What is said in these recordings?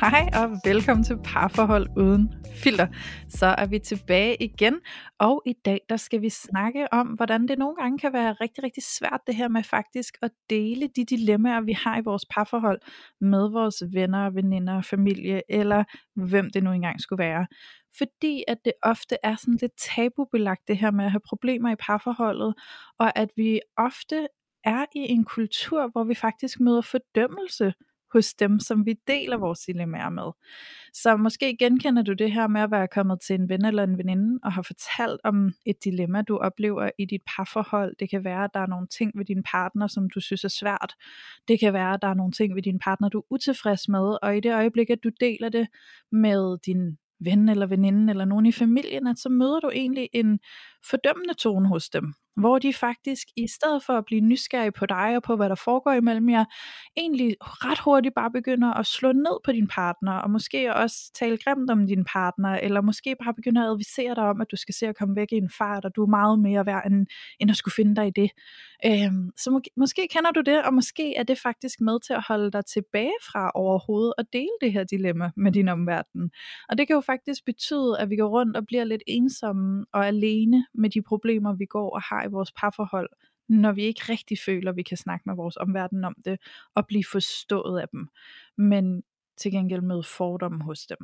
Hej og velkommen til Parforhold Uden Filter. Så er vi tilbage igen, og i dag der skal vi snakke om, hvordan det nogle gange kan være rigtig, rigtig svært det her med faktisk at dele de dilemmaer, vi har i vores parforhold med vores venner, veninder, familie, eller hvem det nu engang skulle være. Fordi at det ofte er sådan lidt tabubelagt det her med at have problemer i parforholdet, og at vi ofte er i en kultur, hvor vi faktisk møder fordømmelse hos dem, som vi deler vores dilemmaer med. Så måske genkender du det her med at være kommet til en ven eller en veninde og har fortalt om et dilemma, du oplever i dit parforhold. Det kan være, at der er nogle ting ved din partner, som du synes er svært. Det kan være, at der er nogle ting ved din partner, du er utilfreds med, og i det øjeblik, at du deler det med din ven eller veninde eller nogen i familien, at så møder du egentlig en fordømmende tone hos dem hvor de faktisk i stedet for at blive nysgerrige på dig og på hvad der foregår imellem jer, egentlig ret hurtigt bare begynder at slå ned på din partner, og måske også tale grimt om din partner, eller måske bare begynder at advisere dig om, at du skal se at komme væk i en fart, og du er meget mere værd end, end at skulle finde dig i det. Øhm, så må, måske kender du det, og måske er det faktisk med til at holde dig tilbage fra overhovedet at dele det her dilemma med din omverden. Og det kan jo faktisk betyde, at vi går rundt og bliver lidt ensomme og alene med de problemer, vi går og har i vores parforhold, når vi ikke rigtig føler, at vi kan snakke med vores omverden om det, og blive forstået af dem. Men til gengæld med fordomme hos dem.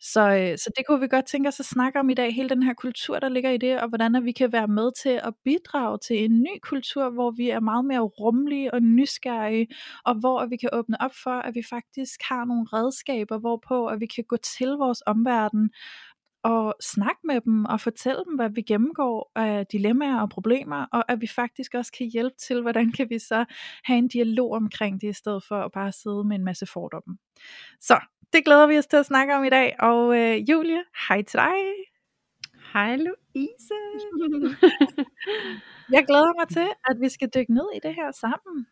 Så, øh, så det kunne vi godt tænke os at snakke om i dag, hele den her kultur, der ligger i det, og hvordan at vi kan være med til at bidrage til en ny kultur, hvor vi er meget mere rummelige og nysgerrige, og hvor vi kan åbne op for, at vi faktisk har nogle redskaber, hvorpå at vi kan gå til vores omverden og snakke med dem og fortælle dem, hvad vi gennemgår af dilemmaer og problemer, og at vi faktisk også kan hjælpe til, hvordan kan vi så have en dialog omkring det, i stedet for at bare sidde med en masse fordomme. Så det glæder vi os til at snakke om i dag, og øh, Julie, hej til dig. Hej Louise. jeg glæder mig til, at vi skal dykke ned i det her sammen.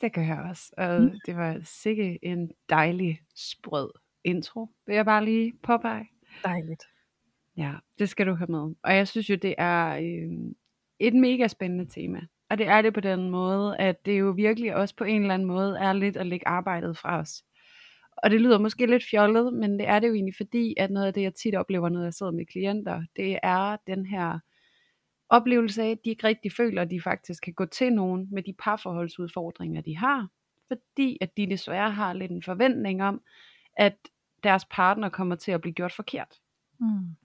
Det gør jeg også, og mm. det var sikkert en dejlig sprød intro, vil jeg bare lige påpege. Dejligt. Ja, det skal du have med. Og jeg synes jo, det er øh, et mega spændende tema. Og det er det på den måde, at det jo virkelig også på en eller anden måde er lidt at lægge arbejdet fra os. Og det lyder måske lidt fjollet, men det er det jo egentlig fordi, at noget af det, jeg tit oplever, når jeg sidder med klienter, det er den her oplevelse af, at de ikke rigtig føler, at de faktisk kan gå til nogen med de parforholdsudfordringer, de har. Fordi at de desværre har lidt en forventning om, at deres partner kommer til at blive gjort forkert. Mm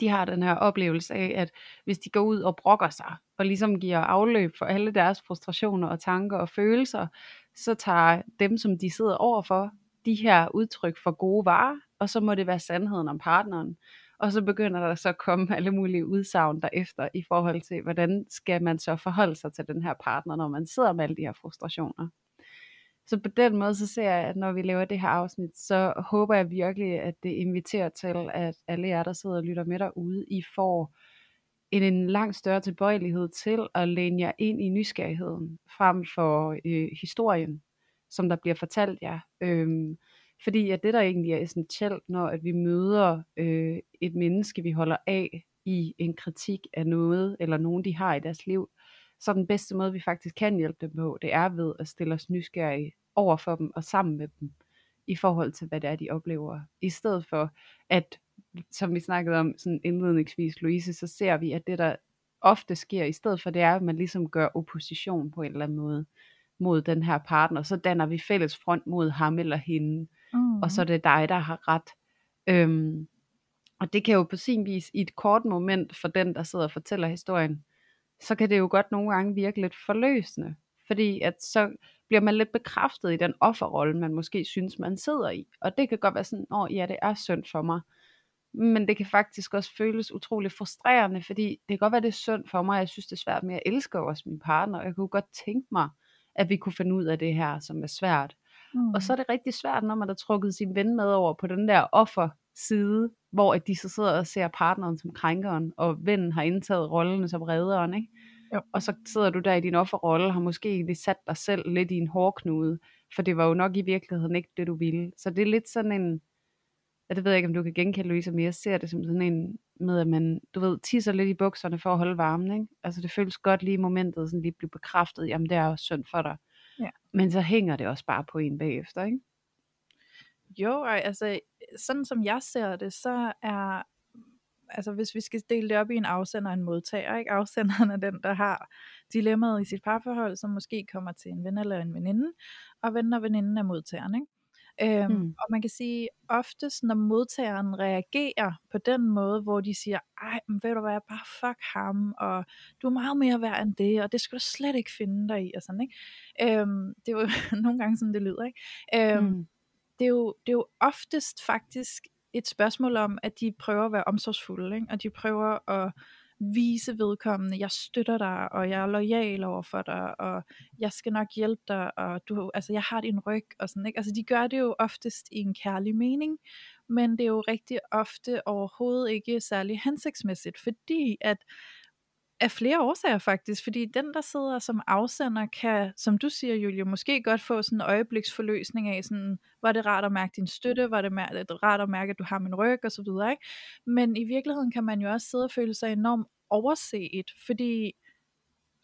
de har den her oplevelse af, at hvis de går ud og brokker sig, og ligesom giver afløb for alle deres frustrationer og tanker og følelser, så tager dem, som de sidder overfor, de her udtryk for gode varer, og så må det være sandheden om partneren. Og så begynder der så at komme alle mulige udsagn derefter i forhold til, hvordan skal man så forholde sig til den her partner, når man sidder med alle de her frustrationer. Så på den måde, så ser jeg, at når vi laver det her afsnit, så håber jeg virkelig, at det inviterer til, at alle jer, der sidder og lytter med derude, I får en, en langt større tilbøjelighed til at læne jer ind i nysgerrigheden, frem for øh, historien, som der bliver fortalt jer. Øhm, fordi at det, der egentlig er essentielt, når at vi møder øh, et menneske, vi holder af i en kritik af noget, eller nogen, de har i deres liv, så den bedste måde, vi faktisk kan hjælpe dem på, det er ved at stille os nysgerrige over for dem og sammen med dem, i forhold til, hvad det er, de oplever. I stedet for, at, som vi snakkede om sådan indledningsvis, Louise, så ser vi, at det, der ofte sker, i stedet for det er, at man ligesom gør opposition på en eller anden måde mod den her partner, så danner vi fælles front mod ham eller hende, mm. og så er det dig, der har ret. Øhm, og det kan jo på sin vis i et kort moment for den, der sidder og fortæller historien, så kan det jo godt nogle gange virke lidt forløsende. Fordi at så bliver man lidt bekræftet i den offerrolle, man måske synes, man sidder i. Og det kan godt være sådan, åh ja, det er synd for mig. Men det kan faktisk også føles utrolig frustrerende, fordi det kan godt være, det er synd for mig, jeg synes, det er svært, men jeg elsker også min partner, og jeg kunne godt tænke mig, at vi kunne finde ud af det her, som er svært. Mm. Og så er det rigtig svært, når man har trukket sin ven med over på den der offer side, hvor at de så sidder og ser partneren som krænkeren, og vennen har indtaget rollen som redderen, ikke? Jo. Og så sidder du der i din offerrolle, har måske egentlig sat dig selv lidt i en hårdknude, for det var jo nok i virkeligheden ikke det, du ville. Så det er lidt sådan en, ja, det ved jeg ikke, om du kan genkende, Louise, men jeg ser det som sådan en med, at man, du ved, tisser lidt i bukserne for at holde varmen, ikke? Altså det føles godt lige i momentet, sådan lige blive bekræftet, jamen det er jo synd for dig. Ja. Men så hænger det også bare på en bagefter, ikke? Jo, altså sådan som jeg ser det, så er, altså hvis vi skal dele det op i en afsender og en modtager, ikke? Afsenderen er den, der har dilemmaet i sit parforhold, som måske kommer til en ven eller en veninde, og ven og veninden er modtageren, ikke? Øhm, Mm. Og man kan sige, oftest når modtageren reagerer på den måde, hvor de siger, ej, men ved du hvad, bare fuck ham, og du er meget mere værd end det, og det skal du slet ikke finde dig i, og sådan, ikke? Øhm, det er jo nogle gange sådan, det lyder, ikke? Øhm, Mm det, er jo, det er jo oftest faktisk et spørgsmål om, at de prøver at være omsorgsfulde, ikke? og de prøver at vise vedkommende, jeg støtter dig, og jeg er lojal over for dig, og jeg skal nok hjælpe dig, og du, altså, jeg har din ryg, og sådan, ikke? Altså, de gør det jo oftest i en kærlig mening, men det er jo rigtig ofte overhovedet ikke særlig hensigtsmæssigt, fordi at af flere årsager faktisk, fordi den, der sidder som afsender, kan, som du siger, Julie, måske godt få sådan en øjebliksforløsning af, sådan, var det rart at mærke din støtte, var det rart at mærke, at du har min ryg, og så videre, ikke? Men i virkeligheden kan man jo også sidde og føle sig enormt overset, fordi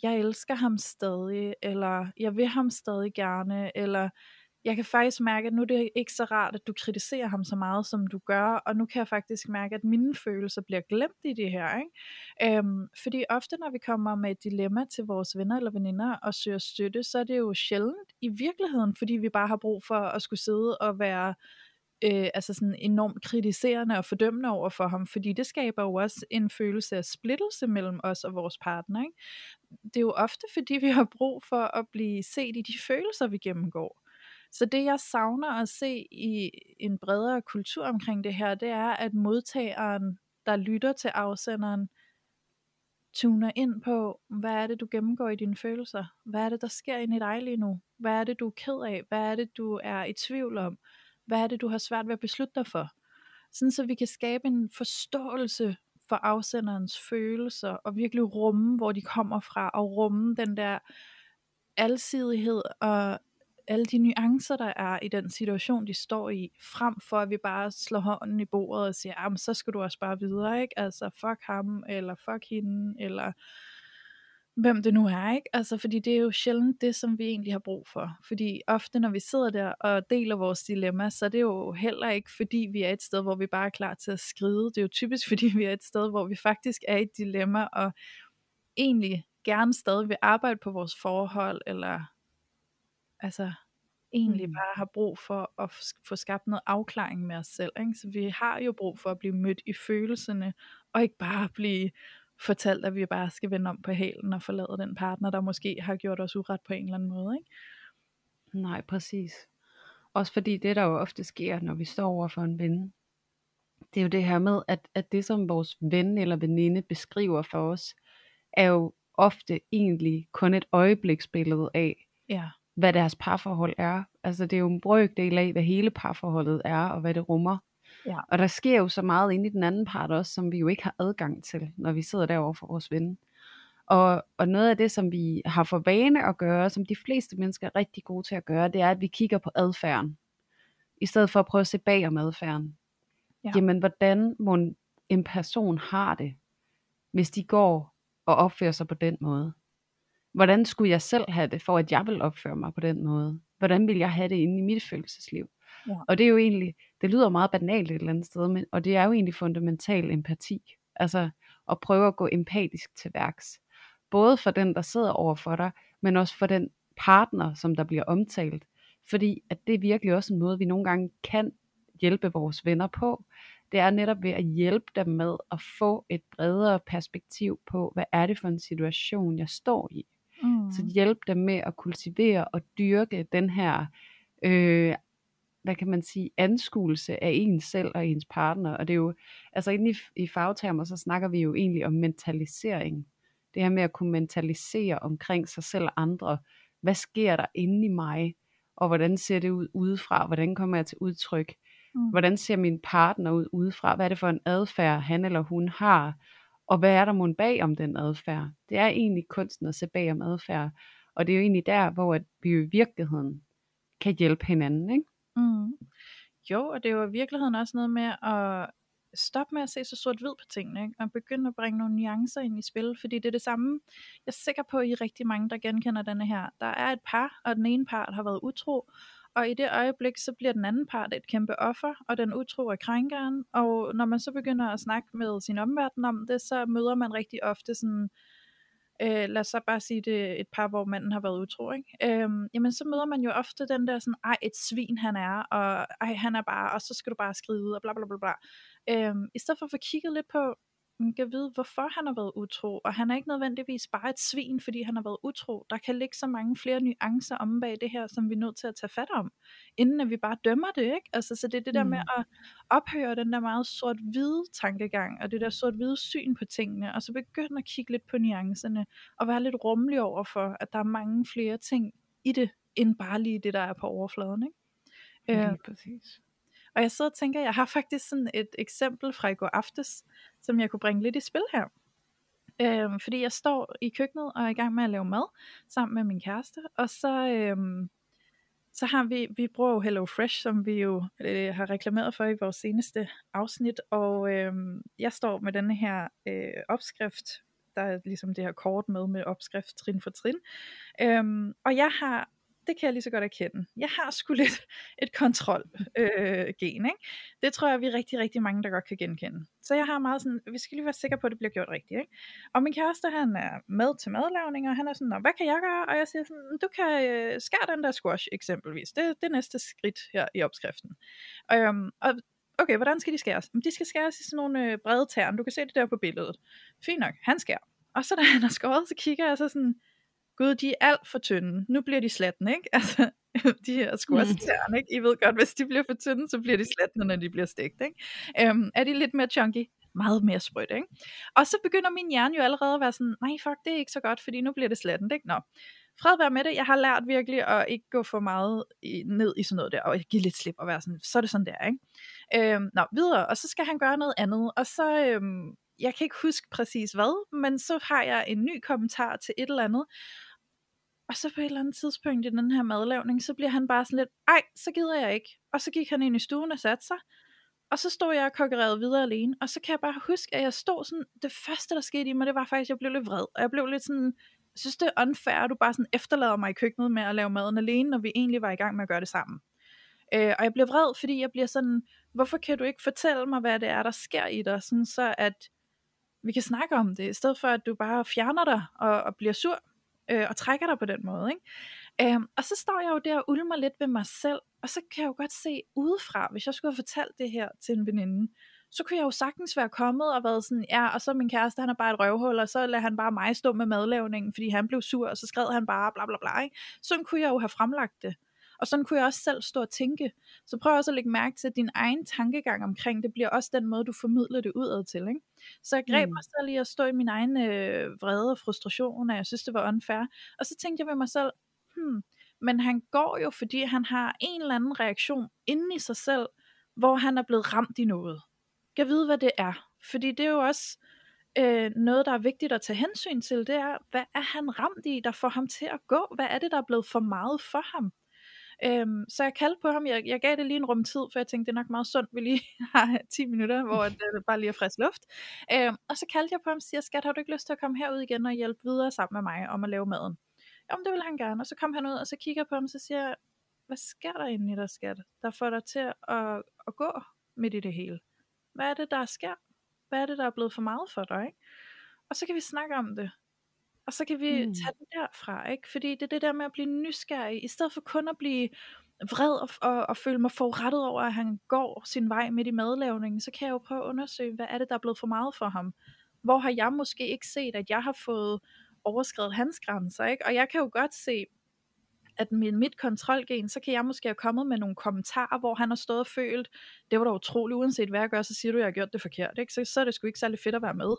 jeg elsker ham stadig, eller jeg vil ham stadig gerne, eller jeg kan faktisk mærke, at nu er det ikke så rart, at du kritiserer ham så meget, som du gør, og nu kan jeg faktisk mærke, at mine følelser bliver glemt i det her. Ikke? Øhm, fordi ofte, når vi kommer med et dilemma til vores venner eller veninder og søger støtte, så er det jo sjældent i virkeligheden, fordi vi bare har brug for at skulle sidde og være øh, altså sådan enormt kritiserende og fordømmende over for ham, fordi det skaber jo også en følelse af splittelse mellem os og vores partner. Ikke? Det er jo ofte, fordi vi har brug for at blive set i de følelser, vi gennemgår. Så det jeg savner at se i en bredere kultur omkring det her, det er, at modtageren, der lytter til afsenderen, tuner ind på, hvad er det, du gennemgår i dine følelser? Hvad er det, der sker inde i dig lige nu? Hvad er det, du er ked af? Hvad er det, du er i tvivl om? Hvad er det, du har svært ved at beslutte dig for? Sådan så vi kan skabe en forståelse for afsenderens følelser, og virkelig rumme, hvor de kommer fra, og rumme den der alsidighed og alle de nuancer, der er i den situation, de står i, frem for at vi bare slår hånden i bordet og siger, ah, jamen så skal du også bare videre, ikke? Altså fuck ham, eller fuck hende, eller hvem det nu er, ikke? Altså, fordi det er jo sjældent det, som vi egentlig har brug for. Fordi ofte, når vi sidder der og deler vores dilemma, så er det jo heller ikke, fordi vi er et sted, hvor vi bare er klar til at skride. Det er jo typisk, fordi vi er et sted, hvor vi faktisk er i et dilemma, og egentlig gerne stadig vil arbejde på vores forhold, eller altså egentlig Mm. bare har brug for at få skabt noget afklaring med os selv. Ikke? Så vi har jo brug for at blive mødt i følelserne, og ikke bare blive fortalt, at vi bare skal vende om på hælen og forlade den partner, der måske har gjort os uret på en eller anden måde. Ikke? Nej, præcis. Også fordi det, der jo ofte sker, når vi står over for en ven, det er jo det her med, at, at det, som vores ven eller veninde beskriver for os, er jo ofte egentlig kun et øjebliksbillede af, Ja, hvad deres parforhold er. Altså det er jo en brøkdel af, hvad hele parforholdet er, og hvad det rummer. Ja. Og der sker jo så meget inde i den anden part også, som vi jo ikke har adgang til, når vi sidder derovre for vores ven. Og, og noget af det, som vi har for vane at gøre, som de fleste mennesker er rigtig gode til at gøre, det er, at vi kigger på adfærden. I stedet for at prøve at se bag om adfærden. Ja. Jamen, hvordan må en- en person har det, hvis de går og opfører sig på den måde? Hvordan skulle jeg selv have det, for at jeg vil opføre mig på den måde? Hvordan vil jeg have det inde i mit følelsesliv? Ja. Og det er jo egentlig, det lyder meget banalt et eller andet sted, men, og det er jo egentlig fundamental empati. Altså at prøve at gå empatisk til værks. Både for den, der sidder over for dig, men også for den partner, som der bliver omtalt. Fordi at det er virkelig også en måde, vi nogle gange kan hjælpe vores venner på. Det er netop ved at hjælpe dem med at få et bredere perspektiv på, hvad er det for en situation, jeg står i. mm. Så hjælpe dem med at kultivere og dyrke den her, øh, hvad kan man sige, anskuelse af ens selv og ens partner. Og det er jo, altså inde i, i fagtermer, så snakker vi jo egentlig om mentalisering. Det her med at kunne mentalisere omkring sig selv og andre. Hvad sker der inde i mig? Og hvordan ser det ud udefra? Hvordan kommer jeg til udtryk? Mm. Hvordan ser min partner ud udefra? Hvad er det for en adfærd, han eller hun har? Og hvad er der mon bag om den adfærd? Det er egentlig kunsten at se bag om adfærd. Og det er jo egentlig der, hvor at vi i virkeligheden kan hjælpe hinanden, ikke? Mm. Jo, og det er jo i virkeligheden også noget med at stoppe med at se så sort-hvid på tingene, ikke? og begynde at bringe nogle nuancer ind i spil, fordi det er det samme, jeg er sikker på, at I rigtig mange, der genkender denne her. Der er et par, og den ene part har været utro, og i det øjeblik, så bliver den anden part et kæmpe offer, og den utro er krænkeren, og når man så begynder at snakke med sin omverden om det, så møder man rigtig ofte sådan, øh, lad os så bare sige det et par, hvor manden har været utro, ikke? Øhm, jamen så møder man jo ofte den der sådan, ej et svin han er, og ej han er bare, og så skal du bare skride ud, og bla bla bla bla. Øhm, I stedet for at få kigget lidt på, man kan vide, hvorfor han har været utro, og han er ikke nødvendigvis bare et svin, fordi han har været utro. Der kan ligge så mange flere nuancer om bag det her, som vi er nødt til at tage fat om, inden at vi bare dømmer det, ikke? Altså, så det er det der mm. med at ophøre den der meget sort-hvide tankegang, og det der sort-hvide syn på tingene, og så begynde at kigge lidt på nuancerne, og være lidt rummelig over for, at der er mange flere ting i det, end bare lige det, der er på overfladen, ikke? Lige øh, præcis. Og jeg sidder og tænker, jeg har faktisk sådan et eksempel fra i går aftes, som jeg kunne bringe lidt i spil her. Øhm, fordi jeg står i køkkenet og er i gang med at lave mad sammen med min kæreste, og så, øhm, så har vi, vi bruger jo Hello Fresh, som vi jo øh, har reklameret for i vores seneste afsnit, og øhm, jeg står med denne her øh, opskrift, der er ligesom det her kort med med opskrift trin for trin, øhm, og jeg har det kan jeg lige så godt erkende. Jeg har sgu lidt et kontrolgen, øh, gen, ikke? Det tror jeg, vi er rigtig, rigtig mange, der godt kan genkende. Så jeg har meget sådan, vi skal lige være sikre på, at det bliver gjort rigtigt, ikke? Og min kæreste, han er med til madlavning, og han er sådan, hvad kan jeg gøre? Og jeg siger sådan, du kan øh, skære den der squash eksempelvis. Det, det er næste skridt her i opskriften. Øhm, og okay, hvordan skal de skæres? De skal skæres i sådan nogle øh, brede tern. Du kan se det der på billedet. Fint nok, han skærer. Og så da han har skåret, så kigger jeg så sådan, gud, de er alt for tynde. Nu bliver de slatten, ikke? Altså, de her squash mm. ikke? I ved godt, hvis de bliver for tynde, så bliver de slattende, når de bliver stegt, ikke? Um, er de lidt mere chunky? Meget mere sprødt, ikke? Og så begynder min hjerne jo allerede at være sådan, nej, fuck, det er ikke så godt, fordi nu bliver det slattent, ikke? Nå, fred være med det. Jeg har lært virkelig at ikke gå for meget i, ned i sådan noget der, og give lidt slip og være sådan, så er det sådan der, ikke? Øhm, nå, videre, og så skal han gøre noget andet, og så, øhm, jeg kan ikke huske præcis hvad, men så har jeg en ny kommentar til et eller andet, og så på et eller andet tidspunkt i den her madlavning, så bliver han bare sådan lidt, ej, så gider jeg ikke. Og så gik han ind i stuen og satte sig. Og så stod jeg og kokkerede videre alene. Og så kan jeg bare huske, at jeg stod sådan, det første der skete i mig, det var faktisk, at jeg blev lidt vred. Og jeg blev lidt sådan, jeg synes det er unfair, at du bare sådan efterlader mig i køkkenet med at lave maden alene, når vi egentlig var i gang med at gøre det sammen. Øh, og jeg bliver vred, fordi jeg bliver sådan, hvorfor kan du ikke fortælle mig, hvad det er, der sker i dig, sådan så at vi kan snakke om det, i stedet for at du bare fjerner dig og, og bliver sur øh, og trækker dig på den måde. Ikke? Øhm, og så står jeg jo der og ulmer lidt ved mig selv, og så kan jeg jo godt se udefra, hvis jeg skulle have fortalt det her til en veninde, så kunne jeg jo sagtens være kommet og været sådan, ja, og så min kæreste, han er bare et røvhul, og så lader han bare mig stå med madlavningen, fordi han blev sur, og så skred han bare bla bla bla. Ikke? Sådan kunne jeg jo have fremlagt det. Og sådan kunne jeg også selv stå og tænke. Så prøv også at lægge mærke til, at din egen tankegang omkring det bliver også den måde, du formidler det udad til. Ikke? Så jeg greb mm. mig selv i at stå i min egen øh, vrede og frustration, og jeg synes, det var unfair. Og så tænkte jeg ved mig selv, hmm, men han går jo, fordi han har en eller anden reaktion inde i sig selv, hvor han er blevet ramt i noget. Jeg vide, hvad det er. Fordi det er jo også øh, noget, der er vigtigt at tage hensyn til, det er, hvad er han ramt i, der får ham til at gå? Hvad er det, der er blevet for meget for ham? Øhm, så jeg kaldte på ham, jeg, jeg gav det lige en rum tid, for jeg tænkte, det er nok meget sundt, vi lige har 10 minutter, hvor det øh, bare lige er frisk luft. Øhm, og så kaldte jeg på ham og siger, skat, har du ikke lyst til at komme herud igen og hjælpe videre sammen med mig om at lave maden? Jamen, det vil han gerne. Og så kom han ud, og så kigger jeg på ham, og så siger jeg, hvad sker der inde i dig, skat, der får dig til at, at gå midt i det hele? Hvad er det, der sker? Hvad er det, der er blevet for meget for dig? Ikke? Og så kan vi snakke om det. Og så kan vi mm. tage den derfra, ikke? Fordi det er det der med at blive nysgerrig, i stedet for kun at blive vred og, og, og føle mig forurettet over, at han går sin vej midt i madlavningen, så kan jeg jo prøve at undersøge, hvad er det, der er blevet for meget for ham? Hvor har jeg måske ikke set, at jeg har fået overskrevet hans grænser, ikke? Og jeg kan jo godt se, at med mit kontrolgen, så kan jeg måske have kommet med nogle kommentarer, hvor han har stået og følt, det var da utroligt, uanset hvad jeg gør, så siger du, at jeg har gjort det forkert, ikke? Så, så er det sgu ikke særlig fedt at være med.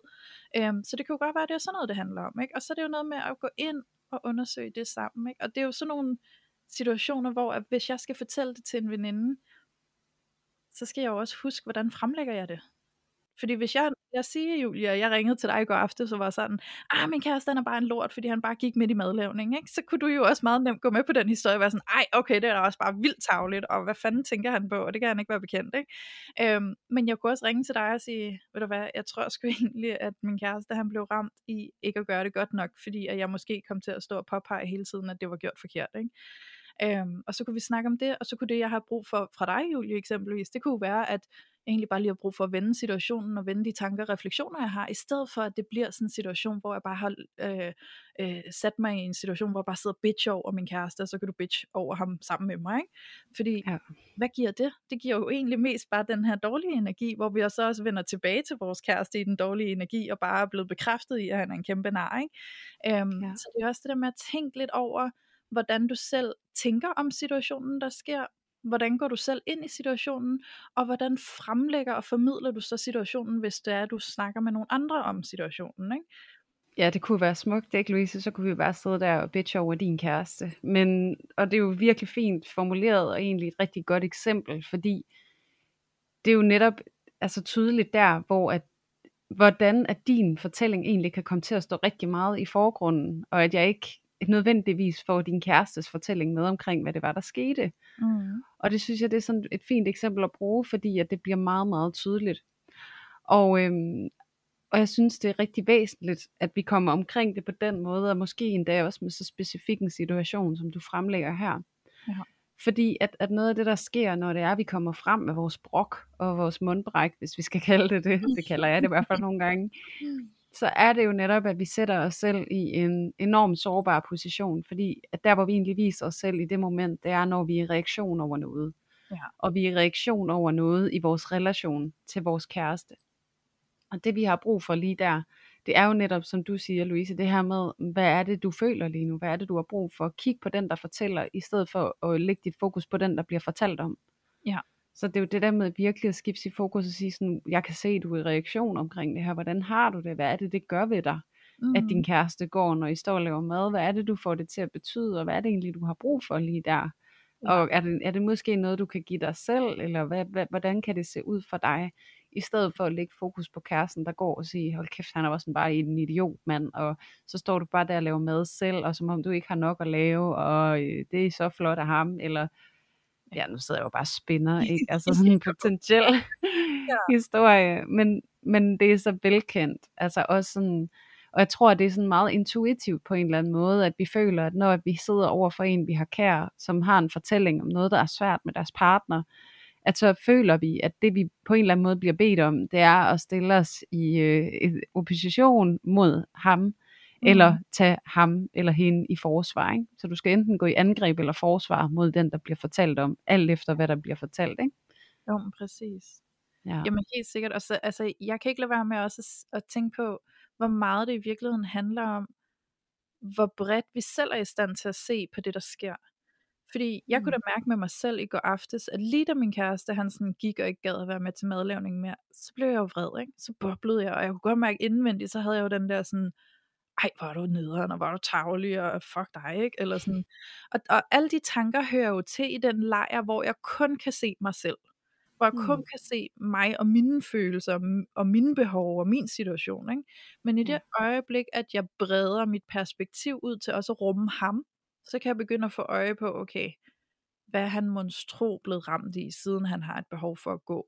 Øhm, så det kan jo godt være, at det er sådan noget, det handler om, ikke? Og så er det jo noget med at gå ind og undersøge det sammen, ikke? Og det er jo sådan nogle situationer, hvor at hvis jeg skal fortælle det til en veninde, så skal jeg jo også huske, hvordan fremlægger jeg det. Fordi hvis jeg, jeg siger, Julia, jeg ringede til dig i går aftes, så var sådan, ah, min kæreste han er bare en lort, fordi han bare gik midt i madlavning, ikke? så kunne du jo også meget nemt gå med på den historie, og være sådan, ej, okay, det er da også bare vildt tavligt, og hvad fanden tænker han på, og det kan han ikke være bekendt, ikke? Øhm, men jeg kunne også ringe til dig og sige, ved du hvad, jeg tror sgu egentlig, at min kæreste, han blev ramt i ikke at gøre det godt nok, fordi at jeg måske kom til at stå og påpege hele tiden, at det var gjort forkert, ikke? Øhm, og så kunne vi snakke om det, og så kunne det, jeg har brug for fra dig, Julie, eksempelvis, det kunne være, at egentlig bare lige har brug for at vende situationen, og vende de tanker og refleksioner, jeg har, i stedet for, at det bliver sådan en situation, hvor jeg bare har øh, øh, sat mig i en situation, hvor jeg bare sidder bitch over min kæreste, og så kan du bitch over ham sammen med mig, ikke? Fordi, ja. hvad giver det? Det giver jo egentlig mest bare den her dårlige energi, hvor vi så også vender tilbage til vores kæreste i den dårlige energi, og bare er blevet bekræftet i, at han er en kæmpe nar, ikke? Øhm, ja. Så det er også det der med at tænke lidt over, hvordan du selv tænker om situationen, der sker, hvordan går du selv ind i situationen, og hvordan fremlægger og formidler du så situationen, hvis det er, at du snakker med nogle andre om situationen, ikke? Ja, det kunne være smukt, ikke Louise? Så kunne vi bare sidde der og bitch over din kæreste. Men, og det er jo virkelig fint formuleret, og egentlig et rigtig godt eksempel, fordi det er jo netop altså tydeligt der, hvor at hvordan at din fortælling egentlig kan komme til at stå rigtig meget i forgrunden, og at jeg ikke nødvendigvis får din kærestes fortælling med omkring, hvad det var, der skete. Mm. Og det synes jeg, det er sådan et fint eksempel at bruge, fordi at det bliver meget, meget tydeligt. Og, øhm, og jeg synes, det er rigtig væsentligt, at vi kommer omkring det på den måde, og måske endda også med så specifik en situation, som du fremlægger her. Ja. Fordi at, at noget af det, der sker, når det er, at vi kommer frem med vores brok og vores mundbræk, hvis vi skal kalde det det, det kalder jeg det i hvert fald nogle gange, så er det jo netop, at vi sætter os selv i en enorm sårbar position, fordi at der, hvor vi egentlig viser os selv i det moment, det er, når vi er i reaktion over noget. Ja. Og vi er i reaktion over noget i vores relation til vores kæreste. Og det vi har brug for lige der, det er jo netop, som du siger, Louise, det her med, hvad er det, du føler lige nu? Hvad er det, du har brug for? Kig på den, der fortæller, i stedet for at lægge dit fokus på den, der bliver fortalt om. Ja. Så det er jo det der med virkelig at skifte sit fokus og sige sådan, jeg kan se, at du er i reaktion omkring det her. Hvordan har du det? Hvad er det, det gør ved dig? Mm. At din mm. kæreste går, når I står og laver mad. Hvad er det, du får det til at betyde? Og hvad er det egentlig, du har brug for lige der? Ja. Og er det, er det måske noget, du kan give dig selv? Eller hvad, hvad, hvordan kan det se ud for dig? I stedet for at lægge fokus på kæresten, der går og siger, hold kæft, han er også bare en idiot, mand. Og så står du bare der og laver mad selv, og som om du ikke har nok at lave, og øh, det er så flot af ham. Eller ja, nu sidder jeg jo bare og spinner, ikke? Altså sådan en potentiel ja. historie, men, men det er så velkendt, altså også sådan, og jeg tror, at det er sådan meget intuitivt på en eller anden måde, at vi føler, at når vi sidder over for en, vi har kær, som har en fortælling om noget, der er svært med deres partner, at så føler vi, at det vi på en eller anden måde bliver bedt om, det er at stille os i øh, opposition mod ham, mm. eller tage ham eller hende i forsvar. Ikke? Så du skal enten gå i angreb eller forsvar mod den, der bliver fortalt om, alt efter hvad der bliver fortalt. Ikke? Jo, præcis. Ja. Jamen helt sikkert. Og så, altså, jeg kan ikke lade være med også at, at tænke på, hvor meget det i virkeligheden handler om, hvor bredt vi selv er i stand til at se på det, der sker. Fordi jeg mm. kunne da mærke med mig selv i går aftes, at lige da min kæreste, han sådan gik og ikke gad at være med til madlavning mere, så blev jeg jo vred, ikke? Så boblede jeg, og jeg kunne godt mærke indvendigt, så havde jeg jo den der sådan, ej, hvor er du nederen, og er du tavlig, og fuck dig, ikke? Eller sådan. Og, og alle de tanker hører jo til i den lejr, hvor jeg kun kan se mig selv. Hvor jeg kun mm. kan se mig og mine følelser, og mine behov og min situation. Ikke? Men i det øjeblik, at jeg breder mit perspektiv ud til også at rumme ham, så kan jeg begynde at få øje på, okay, hvad er han monstro blevet ramt i, siden han har et behov for at gå.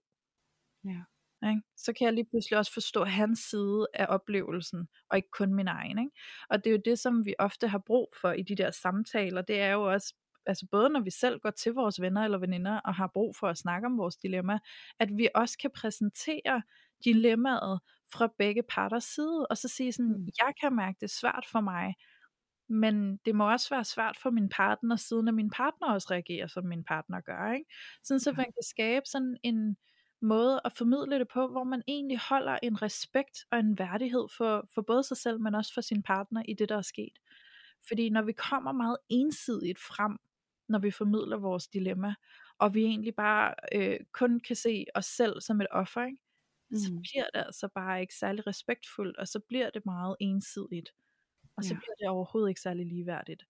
Ja. Ikke? Så kan jeg lige pludselig også forstå hans side af oplevelsen, og ikke kun min egen. Ikke? Og det er jo det, som vi ofte har brug for i de der samtaler. Det er jo også, altså både når vi selv går til vores venner eller veninder, og har brug for at snakke om vores dilemma, at vi også kan præsentere dilemmaet fra begge parters side, og så sige sådan, mm. jeg kan mærke, det svært for mig, men det må også være svært for min partner, siden at min partner også reagerer, som min partner gør. Ikke? Sådan så man kan skabe sådan en, måde at formidle det på, hvor man egentlig holder en respekt og en værdighed for, for både sig selv, men også for sin partner i det, der er sket. Fordi når vi kommer meget ensidigt frem, når vi formidler vores dilemma, og vi egentlig bare øh, kun kan se os selv som et offer, ikke? Mm. så bliver det altså bare ikke særlig respektfuldt, og så bliver det meget ensidigt, og så ja. bliver det overhovedet ikke særlig ligeværdigt.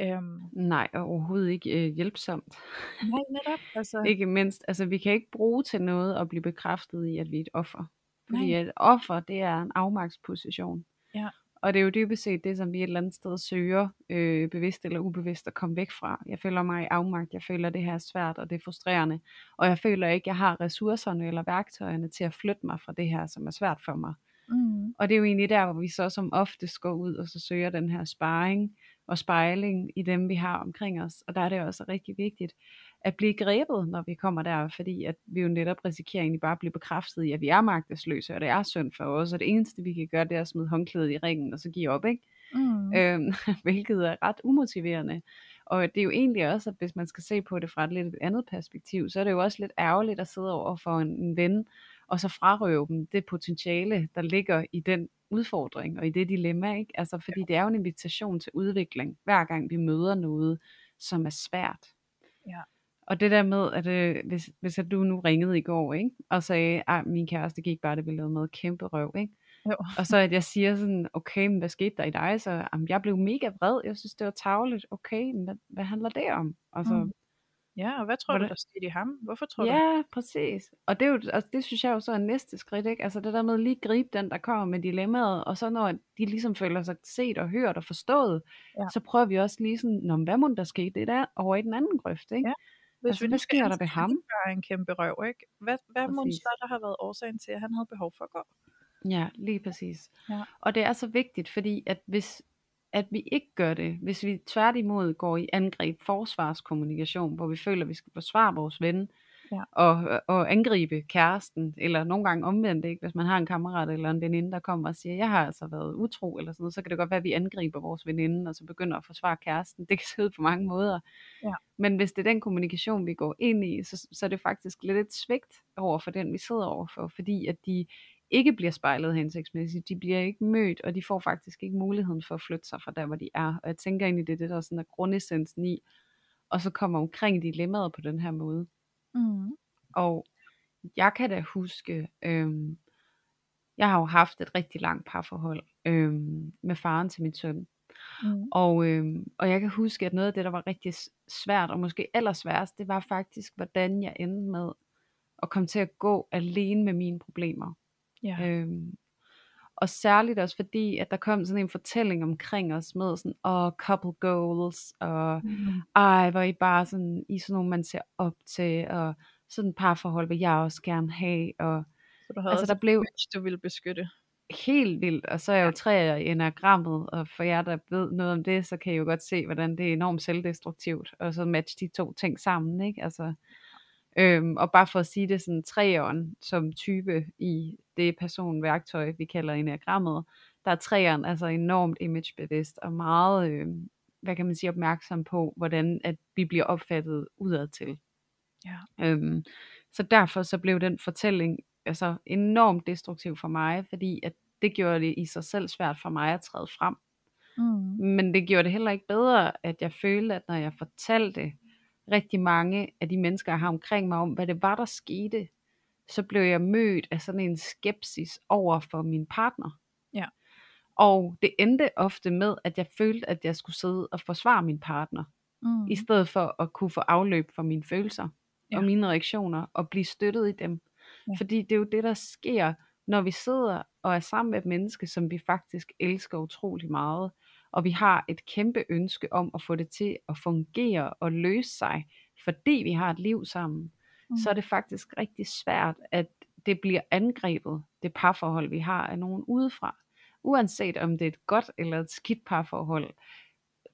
Øhm, Nej, og overhovedet ikke øh, hjælpsomt. nej, netop. Altså, Ikke mindst, altså vi kan ikke bruge til noget at blive bekræftet i, at vi er et offer. Fordi Nej. et offer, det er en afmagtsposition. Ja. Og det er jo dybest set det, som vi et eller andet sted søger, øh, bevidst eller ubevidst, at komme væk fra. Jeg føler mig i afmagt, jeg føler, det her er svært, og det er frustrerende. Og jeg føler ikke, jeg har ressourcerne eller værktøjerne til at flytte mig fra det her, som er svært for mig. mm, Og det er jo egentlig der, hvor vi så som oftest går ud og så søger den her sparring og spejling i dem, vi har omkring os. Og der er det også rigtig vigtigt at blive grebet, når vi kommer der, fordi at vi jo netop risikerer egentlig bare at blive bekræftet i, at vi er magtesløse, og det er synd for os, og det eneste vi kan gøre, det er at smide håndklædet i ringen og så give op, ikke? mm, Øhm, hvilket er ret umotiverende. Og det er jo egentlig også, at hvis man skal se på det fra et lidt andet perspektiv, så er det jo også lidt ærgerligt at sidde over for en, en ven, og så frarøve dem det potentiale, der ligger i den udfordring og i det dilemma. Ikke? Altså, fordi det er jo en invitation til udvikling, hver gang vi møder noget, som er svært. Ja. Og det der med, at øh, hvis, hvis at du nu ringede i går, ikke? og sagde, at min kæreste gik bare, det ville lave noget kæmpe røv, ikke? Jo. Og så at jeg siger sådan, okay, men hvad skete der i dig? Så jamen, jeg blev mega vred, jeg synes det var tavligt. Okay, men hvad, hvad handler det om? Altså, Mm. Ja, og hvad tror du, der skete i ham? Hvorfor tror du? ja, præcis. Og det, er jo, altså, det synes jeg jo så er næste skridt, ikke? Altså det der med lige gribe den, der kommer med dilemmaet, og så når de ligesom føler sig set og hørt og forstået, Ja. så prøver vi også lige sådan, Nå, hvad må der ske? Det der over i den anden grøft, ikke? Ja. Hvis altså, vi hvad sker der ved ham? han var en kæmpe røv, ikke? Hvad, hvad må så der har været årsagen til, at han havde behov for at gå? Ja, lige præcis. Ja. Og det er så vigtigt, fordi at hvis at vi ikke gør det, hvis vi tværtimod går i angreb forsvarskommunikation, hvor vi føler, at vi skal forsvare vores ven, Ja. og, og angribe kæresten, eller nogle gange omvendt, ikke? hvis man har en kammerat eller en veninde, der kommer og siger, jeg har altså været utro, eller sådan noget, så kan det godt være, at vi angriber vores veninde, og så begynder at forsvare kæresten. Det kan se ud på mange måder. Ja. Men hvis det er den kommunikation, vi går ind i, så, så er det faktisk lidt et svigt over for den, vi sidder overfor, fordi at de ikke bliver spejlet hensigtsmæssigt, de bliver ikke mødt, og de får faktisk ikke muligheden for at flytte sig fra der, hvor de er. Og jeg tænker egentlig, det er det, der sådan er grundessensen i, og så kommer omkring dilemmaet på den her måde. Mm. Og jeg kan da huske, øhm, jeg har jo haft et rigtig langt parforhold øhm, med faren til min søn. Mm. Og, øhm, og jeg kan huske, at noget af det, der var rigtig svært, og måske allersværest, det var faktisk, hvordan jeg endte med at komme til at gå alene med mine problemer. Ja. Øhm, og særligt også fordi, at der kom sådan en fortælling omkring os med sådan, åh, couple goals, og Mm. ej, hvor I bare sådan, I sådan nogle, man ser op til, og sådan et parforhold vil jeg også gerne have, og Så du havde altså der blev et du ville beskytte. helt vildt, og så er jeg jo træer i enagrammet, og for jer, der ved noget om det, så kan I jo godt se, hvordan det er enormt selvdestruktivt, og så matche de to ting sammen, ikke? Altså, øhm, og bare for at sige det sådan, træeren som type i det personværktøj, vi kalder enagrammet, der er træeren altså enormt imagebevidst, og meget, øh, hvad kan man sige, opmærksom på, hvordan at vi bliver opfattet udadtil. Ja. Øhm, så derfor så blev den fortælling altså enormt destruktiv for mig, fordi at det gjorde det i sig selv svært for mig at træde frem. Mm. Men det gjorde det heller ikke bedre, at jeg følte, at når jeg fortalte rigtig mange af de mennesker, jeg har omkring mig om, hvad det var, der skete, så blev jeg mødt af sådan en skepsis over for min partner. Ja. Og det endte ofte med, at jeg følte, at jeg skulle sidde og forsvare min partner, Mm. i stedet for at kunne få afløb for mine følelser Ja. og mine reaktioner, og blive støttet i dem. Ja. Fordi det er jo det, der sker, når vi sidder og er sammen med et menneske, som vi faktisk elsker utrolig meget, og vi har et kæmpe ønske om at få det til at fungere og løse sig, fordi vi har et liv sammen, Mm. så er det faktisk rigtig svært, at det bliver angrebet, det parforhold, vi har af nogen udefra. Uanset om det er et godt eller et skidt parforhold.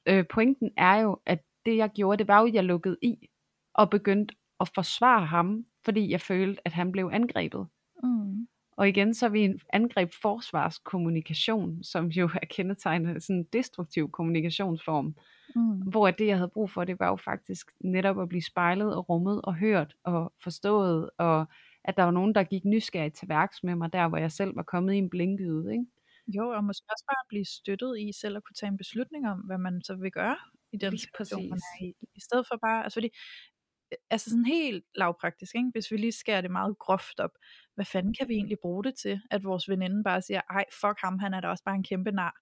Øh, pointen er jo, at det jeg gjorde, det var jo, at jeg lukkede i, og begyndte at forsvare ham, fordi jeg følte, at han blev angrebet. Mm. Og igen, så er vi en angreb forsvarskommunikation, som jo er kendetegnet sådan en destruktiv kommunikationsform, Mm. hvor det, jeg havde brug for, det var jo faktisk netop at blive spejlet og rummet og hørt og forstået, og at der var nogen, der gik nysgerrigt til værks med mig, der hvor jeg selv var kommet i en blinkede, ikke? Jo, og måske også bare blive støttet i selv at kunne tage en beslutning om, hvad man så vil gøre i den Lige situation, man er i. I stedet for bare, altså fordi, altså sådan helt lavpraktisk, ikke? hvis vi lige skærer det meget groft op, hvad fanden kan vi egentlig bruge det til, at vores veninde bare siger, ej, fuck ham, han er da også bare en kæmpe nar.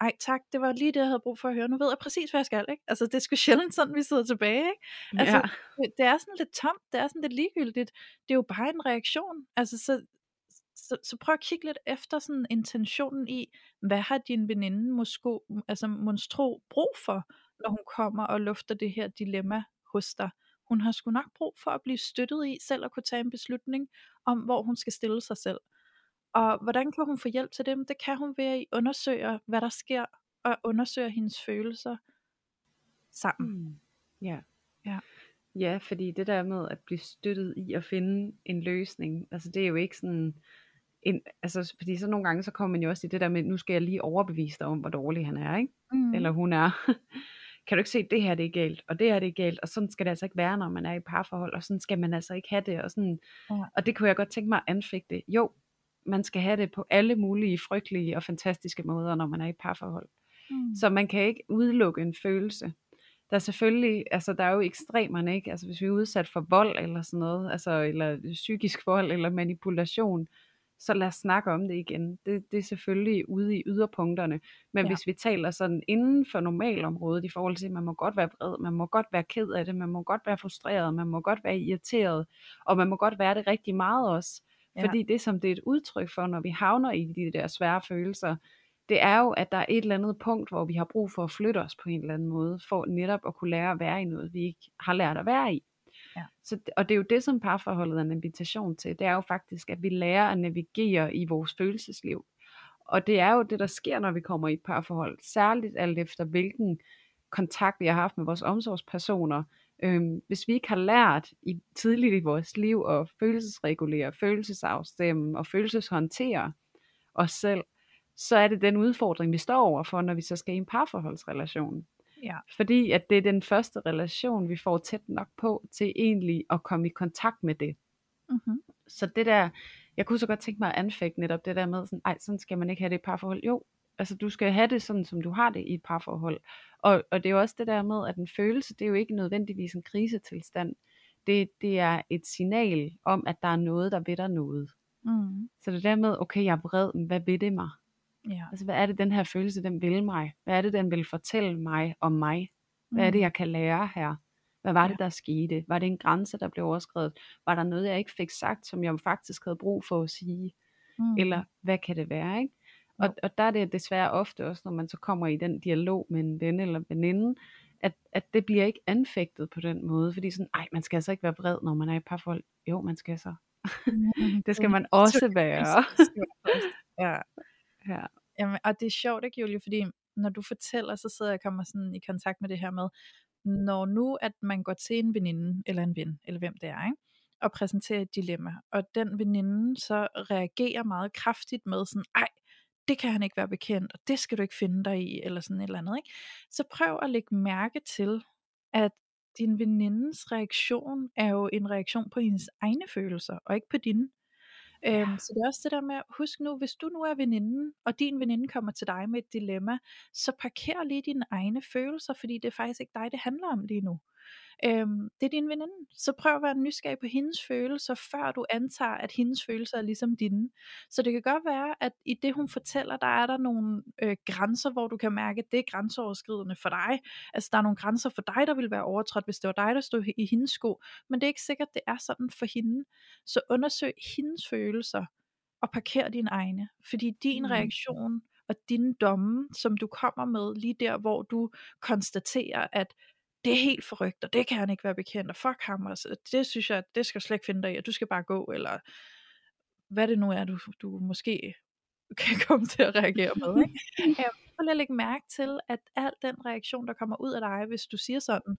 ej tak, det var lige det, jeg havde brug for at høre. Nu ved jeg præcis, hvad jeg skal. Ikke? Altså, det er sgu sjældent sådan, vi sidder tilbage. Ikke? Altså, Ja. det, det er sådan lidt tomt, det er sådan lidt ligegyldigt. Det er jo bare en reaktion. Altså, så, så, så prøv at kigge lidt efter sådan intentionen i, hvad har din veninde måske, altså monstro brug for, når hun kommer og lufter det her dilemma hos dig. Hun har sgu nok brug for at blive støttet i selv at kunne tage en beslutning om, hvor hun skal stille sig selv. Og hvordan kan hun få hjælp til dem? Det kan hun ved at undersøge, hvad der sker, og undersøge hendes følelser sammen. Mm. Ja. Ja. Ja, fordi det der med at blive støttet i at finde en løsning, altså det er jo ikke sådan, en, altså fordi så nogle gange så kommer man jo også i det der med, nu skal jeg lige overbevise dig om, hvor dårlig han er, ikke? Mm. Eller hun er. Kan du ikke se, det her det er galt, og det her det er galt, og sådan skal det altså ikke være, når man er i parforhold, og sådan skal man altså ikke have det, og sådan, Ja. og det kunne jeg godt tænke mig at anfægte. Jo, man skal have det på alle mulige frygtelige og fantastiske måder, når man er i parforhold. Mm. Så man kan ikke udelukke en følelse. Der er selvfølgelig, altså der er jo ekstremerne, ikke? Altså hvis vi er udsat for vold eller sådan noget, altså eller psykisk vold eller manipulation, så lad os snakke om det igen. Det, det er selvfølgelig ude i yderpunkterne. Men Ja. hvis vi taler sådan inden for normalområdet i forhold til, at man må godt være vred, man må godt være ked af det, man må godt være frustreret, man må godt være irriteret, og man må godt være det rigtig meget også. Ja. Fordi det, som det er et udtryk for, når vi havner i de der svære følelser, det er jo, at der er et eller andet punkt, hvor vi har brug for at flytte os på en eller anden måde, for netop at kunne lære at være i noget, vi ikke har lært at være i. Ja. Så, og det er jo det, som parforholdet er en invitation til. Det er jo faktisk, at vi lærer at navigere i vores følelsesliv. Og det er jo det, der sker, når vi kommer i et parforhold. Særligt alt efter, hvilken kontakt vi har haft med vores omsorgspersoner. Øhm, hvis vi ikke har lært i, tidligt i vores liv at følelsesregulere, følelsesafstemme og følelseshåndtere os selv, så er det den udfordring, vi står overfor, når vi så skal i en parforholdsrelation. Ja. Fordi at det er den første relation, vi får tæt nok på til egentlig at komme i kontakt med det. Mm-hmm. Så det der, jeg kunne så godt tænke mig at anfægte netop det der med, sådan, ej, sådan skal man ikke have det i et parforhold. Jo, altså du skal have det sådan, som du har det i et parforhold. Og, og det er jo også det der med, at en følelse, det er jo ikke nødvendigvis en krisetilstand. Det, det er et signal om, at der er noget, der ved dig noget. Mm. Så det der med, okay, jeg er vred, men hvad ved det mig? Ja. Altså, hvad er det, den her følelse, den vil mig? Hvad er det, den vil fortælle mig om mig? Hvad er det, jeg kan lære her? Hvad var det, der skete? Var det en grænse, der blev overskrevet? Var der noget, jeg ikke fik sagt, som jeg faktisk havde brug for at sige? Mm. Eller hvad kan det være? Ikke? Og, og der er det desværre ofte også, når man så kommer i den dialog med en ven eller veninde, at, at det bliver ikke anfægtet på den måde. Fordi sådan, ej, man skal altså ikke være vred, når man er i parforhold. Jo, man skal så. Mm. Det skal man også være. ja. Ja. Jamen, og det er sjovt, ikke Julie, fordi når du fortæller, så sidder jeg og kommer sådan i kontakt med det her med, når nu at man går til en veninde, eller en ven, eller hvem det er, ikke? og præsenterer et dilemma, og den veninde så reagerer meget kraftigt med sådan, ej, det kan han ikke være bekendt, og det skal du ikke finde dig i, eller sådan et eller andet, ikke? Så prøv at lægge mærke til, at din venindes reaktion er jo en reaktion på hendes egne følelser, og ikke på dine. Øhm, så det er også det der med, husk nu, hvis du nu er veninden, og din veninde kommer til dig med et dilemma, så parker lige dine egne følelser, fordi det er faktisk ikke dig, det handler om lige nu. Øhm, det er din veninde, så prøv at være nysgerrig på hendes følelser, før du antager, at hendes følelser er ligesom dine. Så det kan godt være, at i det hun fortæller, der er der nogle øh, grænser, hvor du kan mærke, at det er grænseoverskridende for dig. Altså der er nogle grænser for dig, der vil være overtrådt, hvis det var dig, der stod i hendes sko. Men det er ikke sikkert, det er sådan for hende. Så undersøg hendes følelser, og parker dine egne. Fordi din Mm. reaktion og dine domme, som du kommer med lige der, hvor du konstaterer, at det er helt forrygt, og det kan han ikke være bekendt, og fuck ham, og så, det synes jeg, det skal jeg slet ikke finde dig i, og du skal bare gå, eller hvad det nu er, du, du måske kan komme til at reagere med. Ikke? Prøv lige at lægge mærke til, at al den reaktion, der kommer ud af dig, hvis du siger sådan,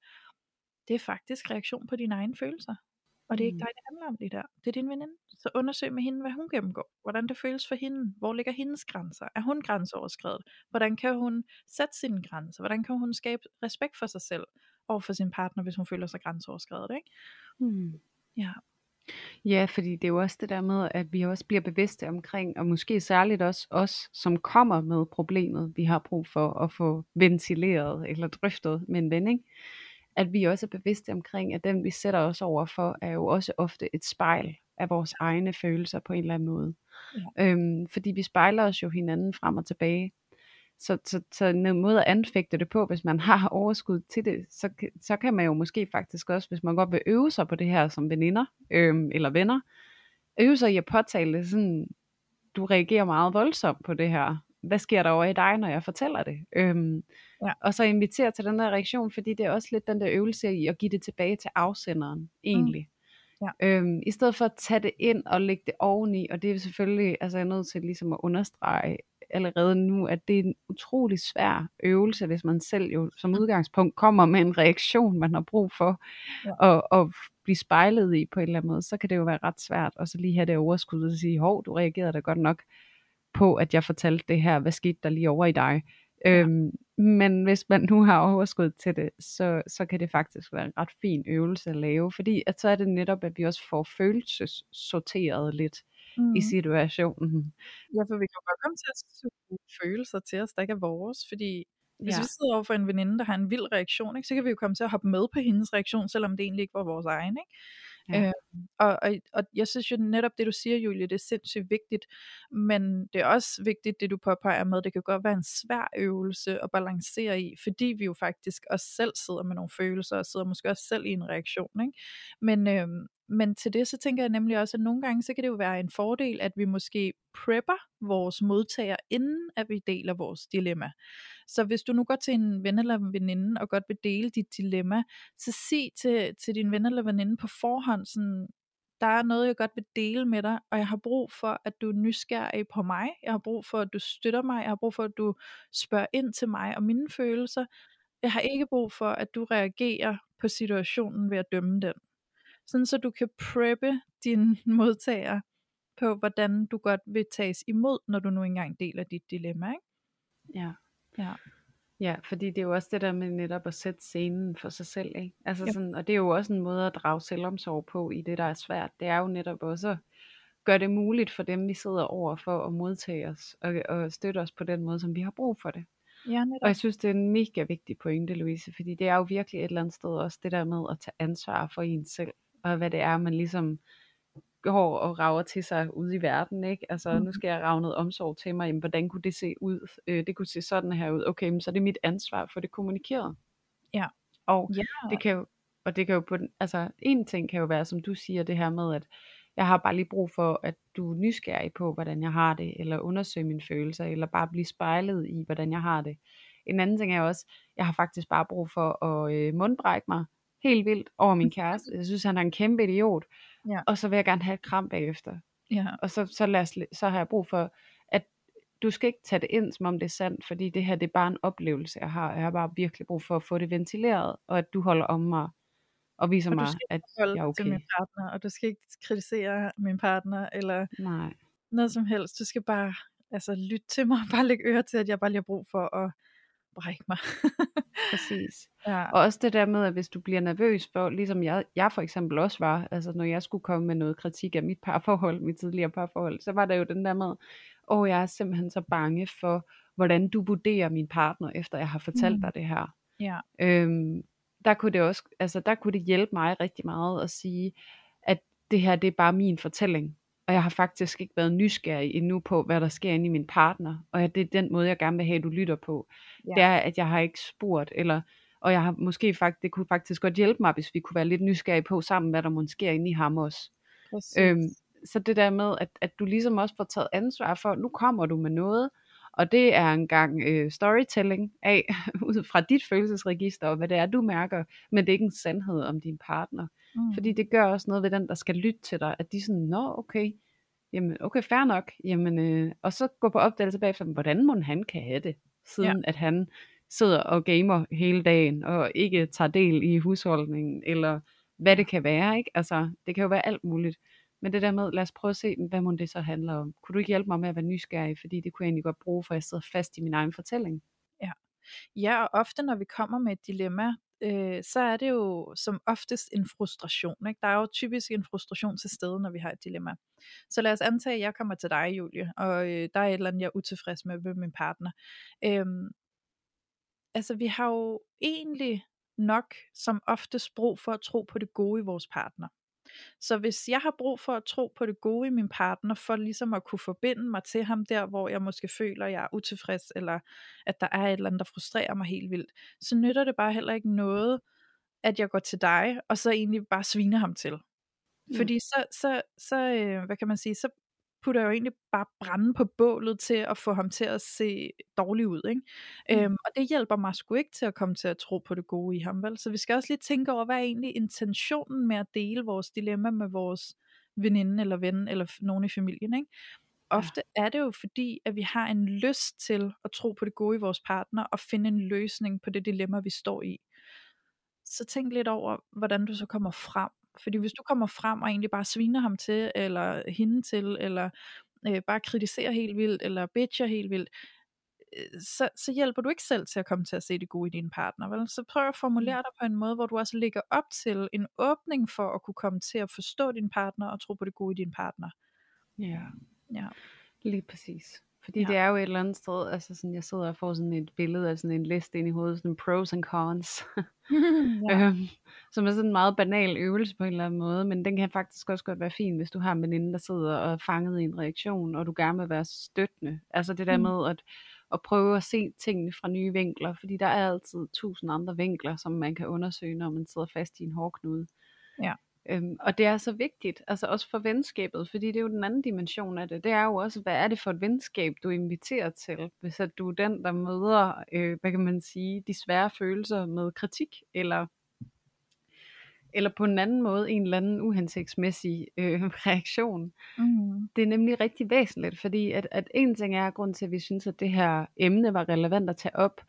det er faktisk reaktion på dine egne følelser. Og det er ikke Mm. dig, det handler om lige der. Det er din veninde. Så undersøg med hende, hvad hun gennemgår. Hvordan det føles for hende. Hvor ligger hendes grænser? Er hun grænseoverskrevet? Hvordan kan hun sætte sine grænser? Hvordan kan hun skabe respekt for sig selv over for sin partner, hvis hun føler sig grænseoverskrevet? Ikke? Hmm. Ja. Ja, fordi det er jo også det der med, at vi også bliver bevidste omkring, og måske særligt også os, som kommer med problemet, vi har brug for at få ventileret eller drøftet med en ven, ikke? at vi også er bevidste omkring, at den vi sætter os over for, er jo også ofte et spejl af vores egne følelser på en eller anden måde. Ja. Øhm, fordi vi spejler os jo hinanden frem og tilbage. Så, så, så en måde at anfægte det på, hvis man har overskud til det, så, så kan man jo måske faktisk også, hvis man godt vil øve sig på det her som veninder øhm, eller venner, øve sig i at påtale det sådan, du reagerer meget voldsomt på det her. Hvad sker der over i dig, når jeg fortæller det? Øhm, ja. Og så invitere til den der reaktion, fordi det er også lidt den der øvelse i at give det tilbage til afsenderen, egentlig. Mm. Ja. Øhm, I stedet for at tage det ind og lægge det oveni, og det er selvfølgelig, altså jeg er nødt til ligesom at understrege allerede nu, at det er en utrolig svær øvelse, hvis man selv jo som udgangspunkt kommer med en reaktion, man har brug for ja. at, at blive spejlet i på en eller anden måde, så kan det jo være ret svært, og så lige have det overskud og sige, hov, du reagerede da godt nok på, at jeg fortalte det her, hvad skete der lige over i dig? Ja. Øhm, men hvis man nu har overskud til det, så, så kan det faktisk være en ret fin øvelse at lave, fordi at så er det netop, at vi også får følelsessorteret lidt mm. i situationen. Ja, for vi kan godt komme til at suge følelser til os, der ikke er vores, fordi hvis ja. vi sidder over for en veninde, der har en vild reaktion, ikke, så kan vi jo komme til at hoppe med på hendes reaktion, selvom det egentlig ikke var vores egen. Ikke? Ja. Øh, og, og, og jeg synes jo netop det du siger Julie, det er sindssygt vigtigt, men det er også vigtigt det du påpeger med, det kan godt være en svær øvelse at balancere i, fordi vi jo faktisk også selv sidder med nogle følelser, og sidder måske også selv i en reaktion. Ikke? Men, øh, men til det så tænker jeg nemlig også, at nogle gange så kan det jo være en fordel, at vi måske prepper vores modtager, inden at vi deler vores dilemma. Så hvis du nu går til en ven eller en veninde og godt vil dele dit dilemma, så sig til, til din ven eller veninde på forhånd, sådan, der er noget, jeg godt vil dele med dig, og jeg har brug for, at du er nysgerrig på mig. Jeg har brug for, at du støtter mig. Jeg har brug for, at du spørger ind til mig og mine følelser. Jeg har ikke brug for, at du reagerer på situationen ved at dømme den. Sådan så du kan preppe din modtager på, hvordan du godt vil tages imod, når du nu engang deler dit dilemma. Ikke? Ja. Ja. Ja, fordi det er jo også det der med netop at sætte scenen for sig selv, ikke? Altså sådan, og det er jo også en måde at drage selvomsorg på i det, der er svært. Det er jo netop også at gøre det muligt for dem, vi sidder over for at modtage os og, og støtte os på den måde, som vi har brug for det. Ja, netop. Og jeg synes, det er en mega vigtig pointe, Louise, fordi det er jo virkelig et eller andet sted også det der med at tage ansvar for en selv, og hvad det er, man ligesom går og rager til sig ude i verden, ikke? Altså, mm. nu skal jeg rave noget omsorg til mig, jamen, hvordan kunne det se ud? Øh, det kunne se sådan her ud. Okay, men så er det mit ansvar for det kommunikeret. Ja. Og ja. det kan jo, og det kan jo på den, altså, en ting kan jo være, som du siger, det her med, at jeg har bare lige brug for, at du er nysgerrig på, hvordan jeg har det, eller undersøge mine følelser, eller bare blive spejlet i, hvordan jeg har det. En anden ting er også, jeg har faktisk bare brug for at øh, mundbrække mig helt vildt over min kæreste. Jeg synes, han er en kæmpe idiot. Ja. Og så vil jeg gerne have et kram bagefter. Ja. Og så, så, lad os, så har jeg brug for, at du skal ikke tage det ind, som om det er sandt, fordi det her det er bare en oplevelse, jeg har. Jeg har bare virkelig brug for at få det ventileret, og at du holder om mig og viser og mig, at jeg er okay. til min partner, og du skal ikke kritisere min partner, eller Nej. noget som helst. Du skal bare altså, lytte til mig, bare lægge øre til, at jeg bare lige har brug for at brække mig. Præcis. Ja. Og også det der med, at hvis du bliver nervøs for, ligesom jeg, jeg for eksempel også var, altså når jeg skulle komme med noget kritik af mit parforhold, mit tidligere parforhold, så var der jo den der med, åh, oh, jeg er simpelthen så bange for, hvordan du vurderer min partner, efter jeg har fortalt mm. dig det her. Ja. Øhm, der kunne det også, altså der kunne det hjælpe mig rigtig meget at sige, at det her, det er bare min fortælling og jeg har faktisk ikke været nysgerrig endnu på, hvad der sker inde i min partner, og det er den måde, jeg gerne vil have, at du lytter på. Ja. Det er, at jeg har ikke spurgt, eller, og jeg har måske faktisk, det kunne faktisk godt hjælpe mig, hvis vi kunne være lidt nysgerrige på sammen, hvad der måske sker inde i ham også. Øhm, så det der med, at, at du ligesom også får taget ansvar for, nu kommer du med noget, og det er en gang øh, storytelling af, ud fra dit følelsesregister, og hvad det er, du mærker, men det er ikke en sandhed om din partner. Mm. Fordi det gør også noget ved den, der skal lytte til dig, at de sådan, nå okay, jamen okay, fair nok, jamen, øh, og så gå på opdagelse bagefter, hvordan må han kan have det, siden ja. at han sidder og gamer hele dagen, og ikke tager del i husholdningen, eller hvad det kan være, ikke? Altså, det kan jo være alt muligt. Men det der med, lad os prøve at se, hvad må det så handler om. Kunne du ikke hjælpe mig med at være nysgerrig, fordi det kunne jeg egentlig godt bruge, for jeg sidder fast i min egen fortælling. Ja. Ja, og ofte når vi kommer med et dilemma, øh, så er det jo som oftest en frustration. Ikke? Der er jo typisk en frustration til stede, når vi har et dilemma. Så lad os antage, at jeg kommer til dig, Julie, og øh, der er et eller andet, jeg er utilfreds med ved min partner. Øhm, altså, vi har jo egentlig nok som oftest brug for at tro på det gode i vores partner. Så hvis jeg har brug for at tro på det gode i min partner, for ligesom at kunne forbinde mig til ham der, hvor jeg måske føler, at jeg er utilfreds, eller at der er et eller andet, der frustrerer mig helt vildt, så nytter det bare heller ikke noget, at jeg går til dig, og så egentlig bare sviner ham til. Mm. Fordi så, så, så øh, hvad kan man sige, så putter jo egentlig bare brænde på bålet til at få ham til at se dårlig ud. Ikke? Mm. Øhm, og det hjælper mig sgu ikke til at komme til at tro på det gode i ham. Vel? Så vi skal også lige tænke over, hvad er egentlig intentionen med at dele vores dilemma med vores veninde eller ven eller nogen i familien. Ikke? Ofte ja. er det jo fordi, at vi har en lyst til at tro på det gode i vores partner og finde en løsning på det dilemma, vi står i. Så tænk lidt over, hvordan du så kommer frem fordi hvis du kommer frem og egentlig bare sviner ham til, eller hende til, eller øh, bare kritiserer helt vildt, eller bitcher helt vildt, øh, så, så hjælper du ikke selv til at komme til at se det gode i din partner. Vel? Så prøv at formulere mm. dig på en måde, hvor du også ligger op til en åbning for at kunne komme til at forstå din partner og tro på det gode i din partner. Ja, ja. lige præcis. Fordi ja. det er jo et eller andet sted, altså sådan, jeg sidder og får sådan et billede af sådan en liste ind i hovedet, sådan pros and cons, ja. øhm, som er sådan en meget banal øvelse på en eller anden måde, men den kan faktisk også godt være fin, hvis du har en veninde, der sidder og er fanget i en reaktion, og du gerne vil være støttende. Altså det der mm. med at, at prøve at se tingene fra nye vinkler, fordi der er altid tusind andre vinkler, som man kan undersøge, når man sidder fast i en hårdknude. Ja. Øhm, og det er så vigtigt, altså også for venskabet, fordi det er jo den anden dimension af det. Det er jo også, hvad er det for et venskab, du inviterer til, hvis at du er den, der møder, øh, hvad kan man sige, de svære følelser med kritik, eller eller på en anden måde en eller anden uhensigtsmæssig øh, reaktion. Mm. Det er nemlig rigtig væsentligt, fordi at, at en ting er, grund til, at vi synes, at det her emne var relevant at tage op,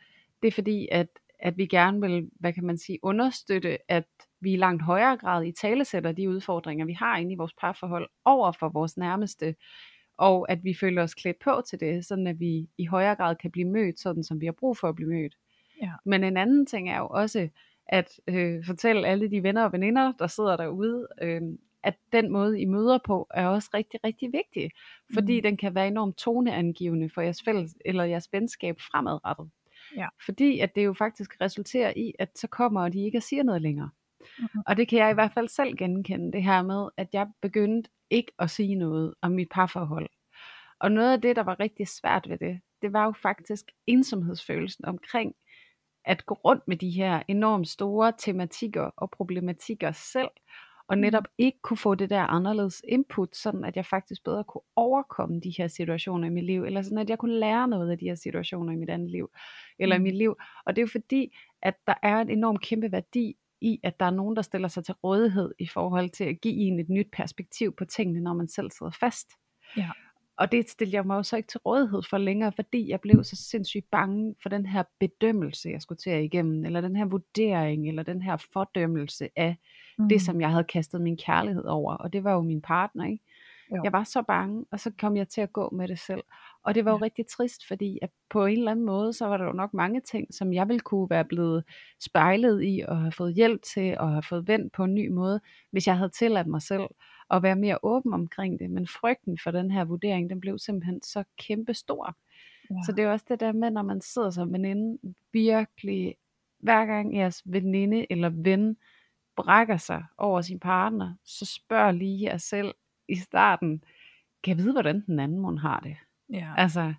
det er fordi, at, at vi gerne vil, hvad kan man sige, understøtte, at vi i langt højere grad i talesætter de udfordringer, vi har inde i vores parforhold over for vores nærmeste, og at vi føler os klædt på til det, sådan at vi i højere grad kan blive mødt, sådan som vi har brug for at blive mødt. Ja. Men en anden ting er jo også, at øh, fortælle alle de venner og veninder, der sidder derude, øh, at den måde, I møder på, er også rigtig, rigtig vigtig, fordi mm. den kan være enormt toneangivende for jeres fælles eller jeres venskab fremadrettet. Ja. Fordi at det jo faktisk resulterer i, at så kommer de ikke og siger noget længere. Mm-hmm. Og det kan jeg i hvert fald selv genkende, det her med, at jeg begyndte ikke at sige noget om mit parforhold. Og noget af det, der var rigtig svært ved det, det var jo faktisk ensomhedsfølelsen omkring at gå rundt med de her enormt store tematikker og problematikker selv, og netop ikke kunne få det der anderledes input, sådan at jeg faktisk bedre kunne overkomme de her situationer i mit liv, eller sådan at jeg kunne lære noget af de her situationer i mit andet liv, eller i mit liv. Og det er jo fordi, at der er en enorm kæmpe værdi i, at der er nogen, der stiller sig til rådighed i forhold til at give en et nyt perspektiv på tingene, når man selv sidder fast. Ja. Og det stillede jeg mig jo så ikke til rådighed for længere, fordi jeg blev så sindssygt bange for den her bedømmelse, jeg skulle til igennem, eller den her vurdering, eller den her fordømmelse af mm. det, som jeg havde kastet min kærlighed over. Og det var jo min partner, ikke? Jo. Jeg var så bange, og så kom jeg til at gå med det selv. Og det var jo ja. rigtig trist, fordi at på en eller anden måde, så var der jo nok mange ting, som jeg ville kunne være blevet spejlet i, og have fået hjælp til, og have fået vendt på en ny måde, hvis jeg havde tilladt mig selv at være mere åben omkring det. Men frygten for den her vurdering, den blev simpelthen så kæmpe stor. Ja. Så det er også det der med, når man sidder som veninde, virkelig, hver gang jeres veninde eller ven brækker sig over sin partner, så spørg lige jer selv i starten, kan jeg vide, hvordan den anden mund har det? Ja. Altså,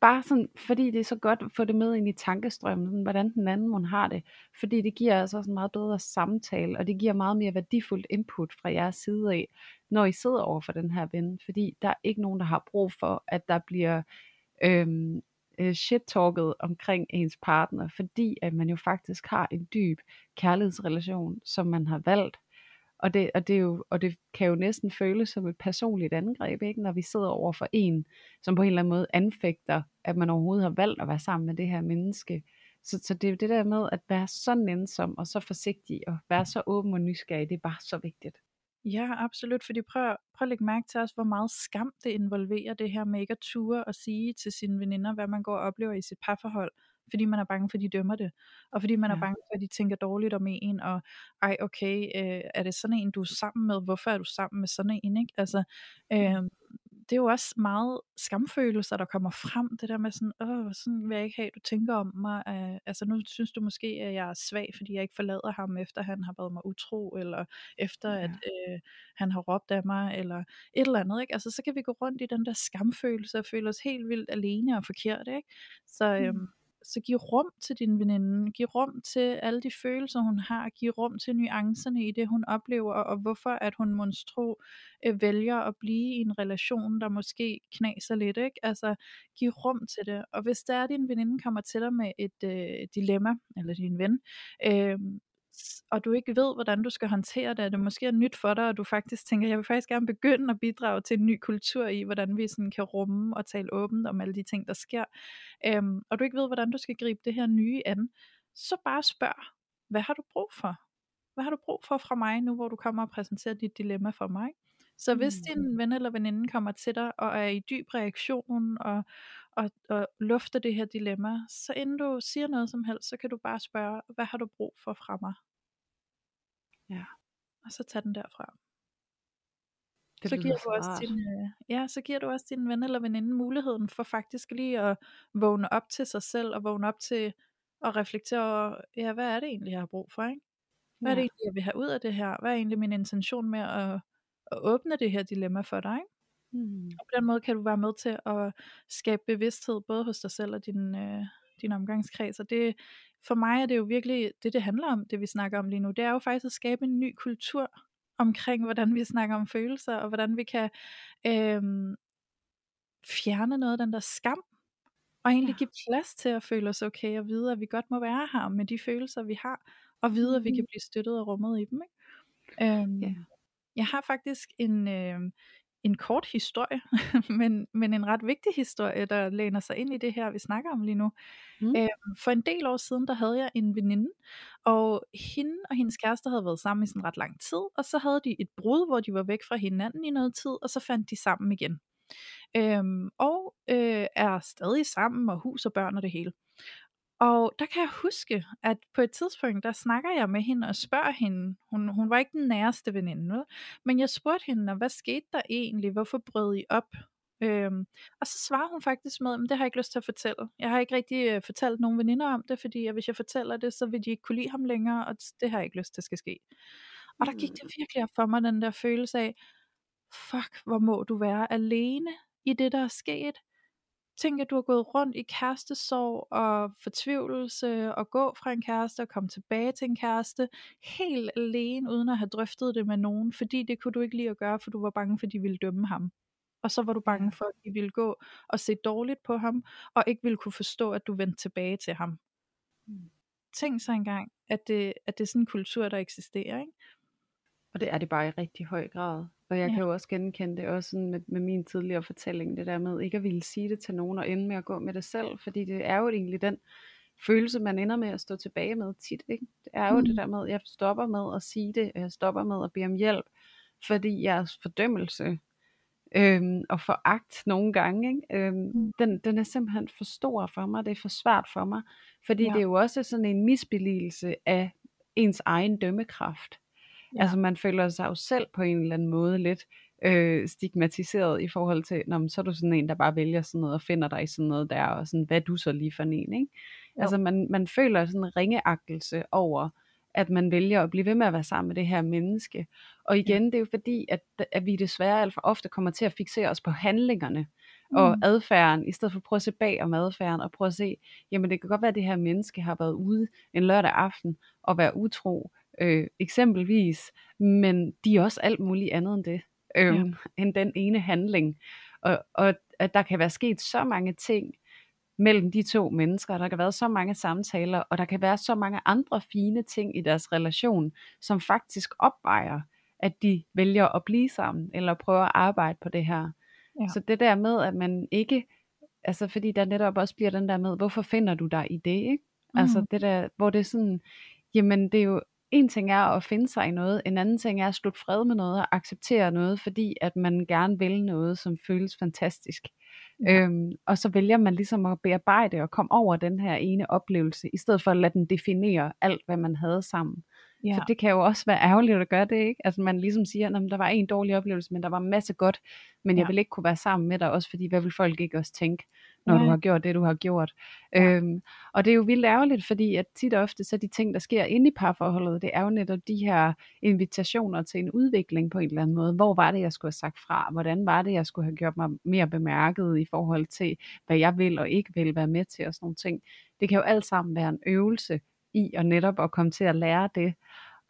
bare sådan, fordi det er så godt at få det med ind i tankestrømmen, sådan, hvordan den anden mund har det. Fordi det giver altså en meget bedre samtale, og det giver meget mere værdifuldt input fra jeres side af, når I sidder over for den her ven. Fordi der er ikke nogen, der har brug for, at der bliver øhm, øh, shit-talket omkring ens partner, fordi at man jo faktisk har en dyb kærlighedsrelation, som man har valgt og det, og, det er jo, og det kan jo næsten føles som et personligt angreb, ikke? når vi sidder over for en, som på en eller anden måde anfægter, at man overhovedet har valgt at være sammen med det her menneske. Så, så det er jo det der med at være så nænsom og så forsigtig og være så åben og nysgerrig, det er bare så vigtigt. Ja, absolut, fordi prøv, prøv at lægge mærke til os, hvor meget skam det involverer det her med ikke at ture og sige til sine veninder, hvad man går og oplever i sit parforhold fordi man er bange for, at de dømmer det, og fordi man ja. er bange for, at de tænker dårligt om en, og ej okay, øh, er det sådan en, du er sammen med, hvorfor er du sammen med sådan en, ikke? Altså, øh, det er jo også meget skamfølelser, der kommer frem. Det der med sådan, åh, sådan vil jeg ikke have, du tænker om mig. Uh, altså nu synes du måske, at jeg er svag, fordi jeg ikke forlader ham, efter han har været mig utro, eller efter ja. at uh, han har råbt af mig, eller et eller andet. Ikke? Altså så kan vi gå rundt i den der skamfølelse, og føle os helt vildt alene og forkert. Ikke? Så, mm så giv rum til din veninde, giv rum til alle de følelser, hun har, giv rum til nuancerne i det, hun oplever, og hvorfor at hun monstro øh, vælger at blive i en relation, der måske knaser lidt, ikke? Altså, giv rum til det, og hvis der er, at din veninde kommer til dig med et øh, dilemma, eller din ven, øh, og du ikke ved, hvordan du skal håndtere det, det måske er nyt for dig, og du faktisk tænker, jeg vil faktisk gerne begynde at bidrage til en ny kultur i, hvordan vi sådan kan rumme og tale åbent om alle de ting, der sker, øhm, og du ikke ved, hvordan du skal gribe det her nye an, så bare spørg, hvad har du brug for? Hvad har du brug for fra mig nu, hvor du kommer og præsenterer dit dilemma for mig? Så hvis mm. din ven eller veninde kommer til dig og er i dyb reaktion og, og, og lufter det her dilemma, så inden du siger noget som helst, så kan du bare spørge, hvad har du brug for fra mig? Ja. Og så tag den derfra. Det så giver, du også din, øh, ja, så giver du også din ven eller veninde muligheden for faktisk lige at vågne op til sig selv, og vågne op til at reflektere over, ja, hvad er det egentlig, jeg har brug for, ikke? Hvad ja. er det egentlig, jeg vil have ud af det her? Hvad er egentlig min intention med at, at åbne det her dilemma for dig, ikke? Mm. Og på den måde kan du være med til at skabe bevidsthed, både hos dig selv og din, øh, din omgangskreds, og det, for mig er det jo virkelig det, det handler om, det vi snakker om lige nu. Det er jo faktisk at skabe en ny kultur omkring, hvordan vi snakker om følelser, og hvordan vi kan øhm, fjerne noget af den der skam, og egentlig give plads til at føle os okay, og vide, at vi godt må være her med de følelser, vi har, og vide, at vi kan mm. blive støttet og rummet i dem. Ikke? Øhm, yeah. Jeg har faktisk en, øh, en kort historie, men, men en ret vigtig historie, der læner sig ind i det her, vi snakker om lige nu. Mm. Øhm, for en del år siden, der havde jeg en veninde, og hende og hendes kæreste havde været sammen i sådan ret lang tid, og så havde de et brud, hvor de var væk fra hinanden i noget tid, og så fandt de sammen igen. Øhm, og øh, er stadig sammen, og hus og børn og det hele. Og der kan jeg huske, at på et tidspunkt, der snakker jeg med hende og spørger hende, hun, hun var ikke den næreste veninde, men jeg spurgte hende, hvad skete der egentlig, hvorfor brød I op? Øhm, og så svarer hun faktisk med, at det har jeg ikke lyst til at fortælle. Jeg har ikke rigtig øh, fortalt nogen veninder om det, fordi hvis jeg fortæller det, så vil de ikke kunne lide ham længere, og det har jeg ikke lyst til, at skal ske. Og der gik det mm. virkelig op for mig, den der følelse af, fuck, hvor må du være alene i det, der er sket. Tænk, at du har gået rundt i kærestesorg og fortvivlelse og gå fra en kæreste og komme tilbage til en kæreste helt alene uden at have drøftet det med nogen, fordi det kunne du ikke lide at gøre, for du var bange for, at de ville dømme ham. Og så var du bange for, at de ville gå og se dårligt på ham, og ikke ville kunne forstå, at du vendte tilbage til ham. Mm. Tænk så engang, at det, at det er sådan en kultur, der eksisterer. Ikke? Og det er det bare i rigtig høj grad. Og jeg ja. kan jo også genkende det også sådan med, med min tidligere fortælling, det der med ikke at ville sige det til nogen og ende med at gå med det selv, fordi det er jo egentlig den følelse, man ender med at stå tilbage med tit. Ikke? Det er jo mm. det der med, at jeg stopper med at sige det, og jeg stopper med at bede om hjælp, fordi jeres fordømmelse øhm, og foragt nogle gange, ikke? Øhm, mm. den, den er simpelthen for stor for mig, det er for svært for mig, fordi ja. det er jo også sådan en misbeligelse af ens egen dømmekraft. Ja. Altså man føler sig jo selv på en eller anden måde lidt øh, stigmatiseret i forhold til, når så er du sådan en, der bare vælger sådan noget og finder dig i sådan noget der, og sådan, hvad er du så lige for en, ikke? Jo. Altså man, man føler sådan en ringeagtelse over, at man vælger at blive ved med at være sammen med det her menneske. Og igen, det er jo fordi, at, at vi desværre alt for ofte kommer til at fixere os på handlingerne og mm. adfærden, i stedet for at prøve at se bag om adfærden, og prøve at se, jamen det kan godt være, at det her menneske har været ude en lørdag aften og være utro, øh, eksempelvis, men de er også alt muligt andet end det, øh, ja. end den ene handling. Og, og at der kan være sket så mange ting mellem de to mennesker, der kan være så mange samtaler, og der kan være så mange andre fine ting i deres relation, som faktisk opvejer, at de vælger at blive sammen, eller prøver at arbejde på det her. Ja. Så det der med, at man ikke, altså fordi der netop også bliver den der med, hvorfor finder du dig i det, ikke? Altså mm. Altså det der, hvor det er sådan, jamen det er jo en ting er at finde sig i noget, en anden ting er at slutte fred med noget og acceptere noget, fordi at man gerne vil noget, som føles fantastisk. Ja. Øhm, og så vælger man ligesom at bearbejde og komme over den her ene oplevelse, i stedet for at lade den definere alt, hvad man havde sammen. Ja. For det kan jo også være ærgerligt at gøre det, ikke? Altså man ligesom siger, at der var en dårlig oplevelse, men der var masse godt, men ja. jeg vil ikke kunne være sammen med dig, også fordi hvad vil folk ikke også tænke, når ja. du har gjort det, du har gjort. Ja. Øhm, og det er jo vildt ærgerligt, fordi at tit og ofte, så de ting, der sker inde i parforholdet, det er jo netop de her invitationer til en udvikling på en eller anden måde. Hvor var det, jeg skulle have sagt fra? Hvordan var det, jeg skulle have gjort mig mere bemærket i forhold til, hvad jeg vil og ikke vil være med til og sådan nogle ting. Det kan jo alt sammen være en øvelse i og netop at komme til at lære det.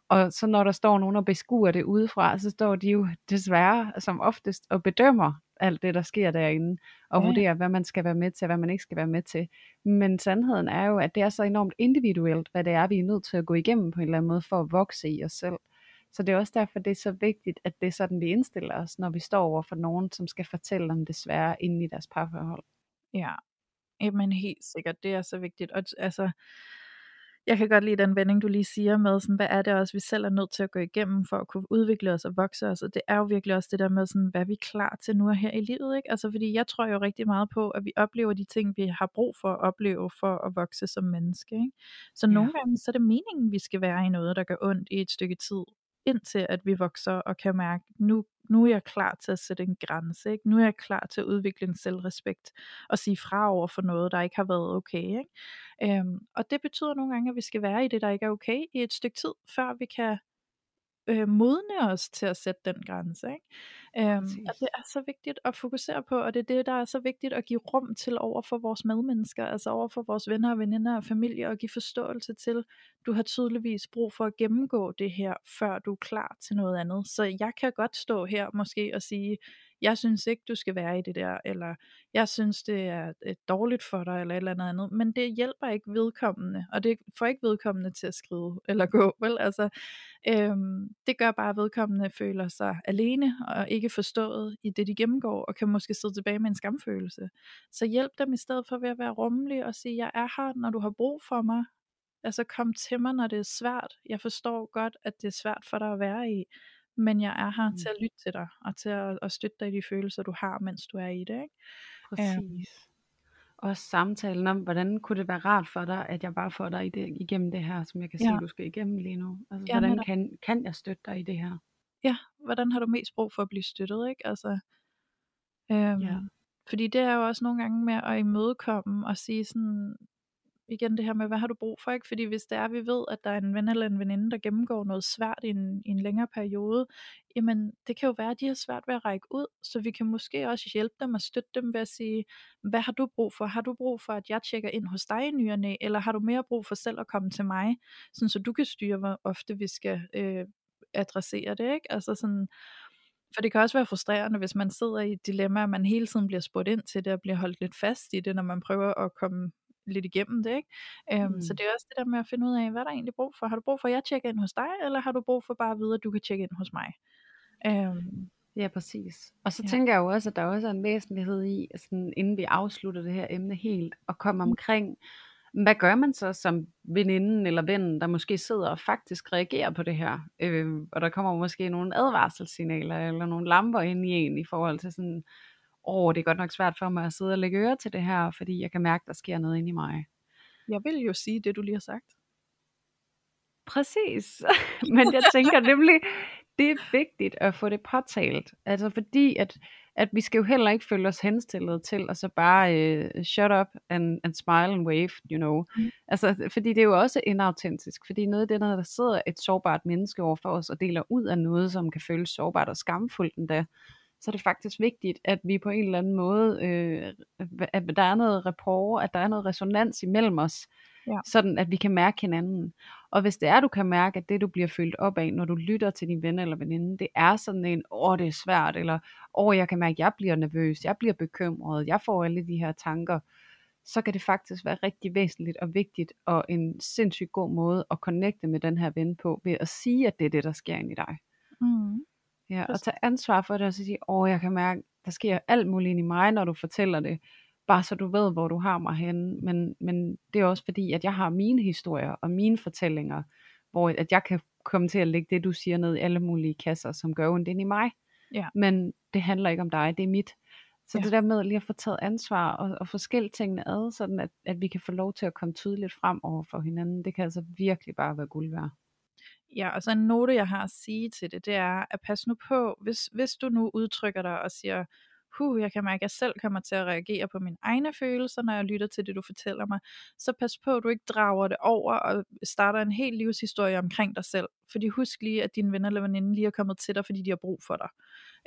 Og så når der står nogen og beskuer det udefra, så står de jo desværre som oftest og bedømmer alt det, der sker derinde, og ja. vurderer, hvad man skal være med til, og hvad man ikke skal være med til. Men sandheden er jo, at det er så enormt individuelt, hvad det er, vi er nødt til at gå igennem på en eller anden måde, for at vokse i os selv. Så det er også derfor, det er så vigtigt, at det er sådan, vi indstiller os, når vi står over for nogen, som skal fortælle om det svære inde i deres parforhold. Ja, Jamen helt sikkert, det er så vigtigt. Og altså, jeg kan godt lide den vending, du lige siger med, sådan, hvad er det også, vi selv er nødt til at gå igennem for at kunne udvikle os og vokse os, og det er jo virkelig også det der med, sådan, hvad er vi klar til nu og her i livet, ikke? Altså, fordi jeg tror jo rigtig meget på, at vi oplever de ting, vi har brug for at opleve for at vokse som menneske, ikke? Så ja. nogle gange, så er det meningen, vi skal være i noget, der gør ondt i et stykke tid, indtil at vi vokser og kan mærke, nu, nu er jeg klar til at sætte en grænse, ikke? nu er jeg klar til at udvikle en selvrespekt og sige fra over for noget, der ikke har været okay. Ikke? Øhm, og det betyder nogle gange, at vi skal være i det, der ikke er okay i et stykke tid, før vi kan øh, modne os til at sætte den grænse. Ikke? Øhm, og det er så vigtigt at fokusere på, og det er det, der er så vigtigt at give rum til over for vores medmennesker, altså over for vores venner og veninder og familie, og give forståelse til, du har tydeligvis brug for at gennemgå det her, før du er klar til noget andet. Så jeg kan godt stå her måske og sige, jeg synes ikke, du skal være i det der, eller jeg synes, det er øh, dårligt for dig, eller et eller andet andet, men det hjælper ikke vedkommende, og det får ikke vedkommende til at skrive eller gå, vel? Altså, øhm, det gør bare, at vedkommende føler sig alene, og ikke forstået i det, de gennemgår, og kan måske sidde tilbage med en skamfølelse. Så hjælp dem i stedet for ved at være rummelig og sige, jeg er her, når du har brug for mig, Altså kom til mig, når det er svært. Jeg forstår godt, at det er svært for dig at være i men jeg er her mm. til at lytte til dig, og til at, at støtte dig i de følelser, du har, mens du er i det. Ikke? Præcis. Um, også samtalen om, hvordan kunne det være rart for dig, at jeg bare får dig i det, igennem det her, som jeg kan ja. sige, du skal igennem lige nu. Altså, ja, hvordan kan, kan jeg støtte dig i det her? Ja, hvordan har du mest brug for at blive støttet, ikke? Altså, øhm, ja. Fordi det er jo også nogle gange med at imødekomme og sige sådan, igen det her med, hvad har du brug for, ikke? Fordi hvis det er, vi ved, at der er en ven eller en veninde, der gennemgår noget svært i en, i en længere periode, jamen det kan jo være, at de har svært ved at række ud, så vi kan måske også hjælpe dem og støtte dem ved at sige, hvad har du brug for? Har du brug for, at jeg tjekker ind hos dig i nyerne, eller har du mere brug for selv at komme til mig, sådan så du kan styre, hvor ofte vi skal øh, adressere det, ikke? Altså sådan, for det kan også være frustrerende, hvis man sidder i et dilemma, og man hele tiden bliver spurgt ind til det, og bliver holdt lidt fast i det, når man prøver at komme lidt igennem det. Ikke? Øhm, mm. Så det er også det der med at finde ud af, hvad der egentlig brug for. Har du brug for, at jeg tjekker ind hos dig, eller har du brug for bare at vide, at du kan tjekke ind hos mig? Øhm, Ja, præcis. Og så ja. tænker jeg jo også, at der også er en væsentlighed i, sådan, inden vi afslutter det her emne helt, at komme mm. omkring, hvad gør man så som veninden eller vennen, der måske sidder og faktisk reagerer på det her? Øh, og der kommer måske nogle advarselssignaler eller nogle lamper ind i en i forhold til sådan, åh, det er godt nok svært for mig at sidde og lægge øre til det her, fordi jeg kan mærke, der sker noget inde i mig. Jeg vil jo sige det, du lige har sagt. Præcis. Men jeg tænker nemlig, det er vigtigt at få det påtalt. Altså fordi, at, at vi skal jo heller ikke føle os henstillet til, og så bare uh, shut up and, and smile and wave, you know. Mm. Altså, fordi det er jo også inautentisk. Fordi noget af det, der sidder et sårbart menneske over for os, og deler ud af noget, som kan føles sårbart og skamfuldt endda, så er det faktisk vigtigt, at vi på en eller anden måde, øh, at der er noget rapport, at der er noget resonans imellem os, ja. sådan at vi kan mærke hinanden. Og hvis det er, du kan mærke, at det du bliver fyldt op af, når du lytter til din ven eller veninde, det er sådan en, åh det er svært, eller åh jeg kan mærke, at jeg bliver nervøs, jeg bliver bekymret, jeg får alle de her tanker, så kan det faktisk være rigtig væsentligt og vigtigt, og en sindssygt god måde at connecte med den her ven på, ved at sige, at det er det, der sker ind i dig. Mm. Ja, og tage ansvar for det, og så sige, åh, jeg kan mærke, der sker alt muligt ind i mig, når du fortæller det, bare så du ved, hvor du har mig henne. Men, men det er også fordi, at jeg har mine historier og mine fortællinger, hvor at jeg kan komme til at lægge det, du siger, ned i alle mulige kasser, som gør ondt ind i mig. Ja. Men det handler ikke om dig, det er mit. Så ja. det der med lige at få taget ansvar og, og få skilt tingene ad, sådan at, at vi kan få lov til at komme tydeligt frem over for hinanden, det kan altså virkelig bare være guld værd. Ja, og så en note, jeg har at sige til det, det er, at pas nu på, hvis, hvis du nu udtrykker dig og siger, huh, jeg kan mærke, at jeg selv kommer til at reagere på mine egne følelser, når jeg lytter til det, du fortæller mig, så pas på, at du ikke drager det over og starter en hel livshistorie omkring dig selv. Fordi husk lige, at dine venner eller veninder lige er kommet til dig, fordi de har brug for dig.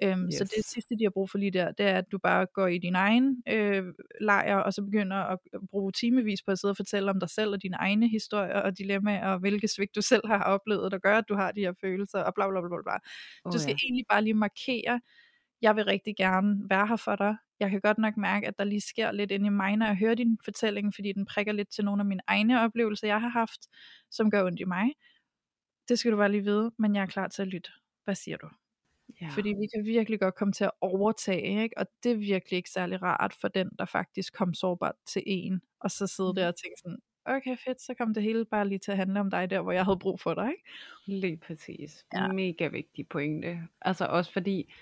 Øhm, yes. Så det sidste, de har brug for lige der, det er, at du bare går i din egen øh, lejr, og så begynder at bruge timevis på at sidde og fortælle om dig selv og dine egne historier og dilemmaer, og hvilke svigt du selv har oplevet, der gør, at du har de her følelser, og bla bla bla bla. Du skal ja. egentlig bare lige markere, jeg vil rigtig gerne være her for dig. Jeg kan godt nok mærke, at der lige sker lidt ind i mig, når jeg hører din fortælling, fordi den prikker lidt til nogle af mine egne oplevelser, jeg har haft, som gør ondt i mig. Det skal du bare lige vide, men jeg er klar til at lytte. Hvad siger du? Ja. Fordi vi kan virkelig godt komme til at overtage, ikke? og det er virkelig ikke særlig rart for den, der faktisk kom sårbart til en, og så sidde der mm. og tænke sådan, okay fedt, så kom det hele bare lige til at handle om dig der, hvor jeg havde brug for dig. Ikke? Lige præcis. Ja. Mega vigtig pointe. Altså også fordi,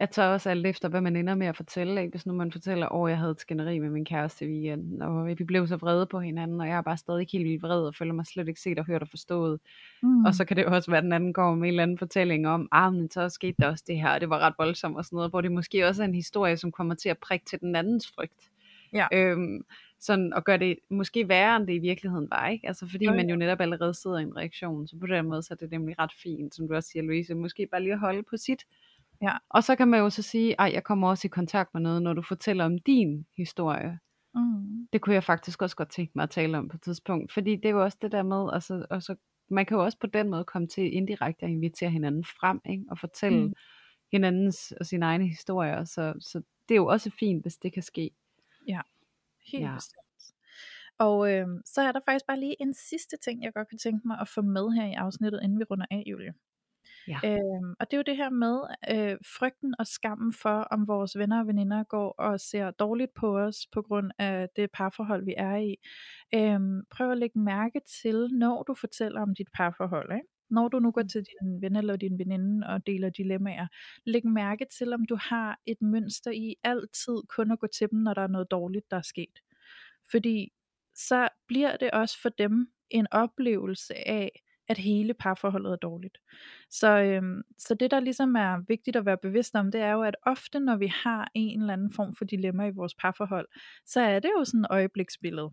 jeg tager også alt efter, hvad man ender med at fortælle. Ikke? Hvis nu man fortæller, at jeg havde et skænderi med min kæreste i weekenden, og vi blev så vrede på hinanden, og jeg er bare stadig helt vildt vred, og føler mig slet ikke set og hørt og forstået. Mm. Og så kan det jo også være, at den anden går med en eller anden fortælling om, ah, men så skete der også det her, og det var ret voldsomt og sådan noget, hvor det måske også er en historie, som kommer til at prikke til den andens frygt. Ja. Øhm, sådan at gøre det måske værre, end det i virkeligheden var, ikke? Altså fordi okay. man jo netop allerede sidder i en reaktion, så på den måde så er det nemlig ret fint, som du også siger, Louise, måske bare lige at holde på sit, Ja. Og så kan man jo så sige, ej, jeg kommer også i kontakt med noget, når du fortæller om din historie. Mm. Det kunne jeg faktisk også godt tænke mig at tale om på et tidspunkt, fordi det er jo også det der med, altså, og så, man kan jo også på den måde komme til indirekte at invitere hinanden frem, ikke? og fortælle mm. hinandens og sine egne historier, så, så det er jo også fint, hvis det kan ske. Ja, helt ja. bestemt. Og øh, så er der faktisk bare lige en sidste ting, jeg godt kan tænke mig at få med her i afsnittet, inden vi runder af, Julie. Ja. Øhm, og det er jo det her med øh, frygten og skammen for, om vores venner og veninder går og ser dårligt på os på grund af det parforhold, vi er i. Øhm, prøv at lægge mærke til, når du fortæller om dit parforhold. Ikke? Når du nu går mm. til din ven eller din veninde og deler dilemmaer, læg mærke til, om du har et mønster i altid kun at gå til dem, når der er noget dårligt, der er sket. Fordi så bliver det også for dem en oplevelse af, at hele parforholdet er dårligt. Så, øhm, så det der ligesom er vigtigt at være bevidst om, det er jo, at ofte når vi har en eller anden form for dilemma i vores parforhold, så er det jo sådan et øjebliksbillede.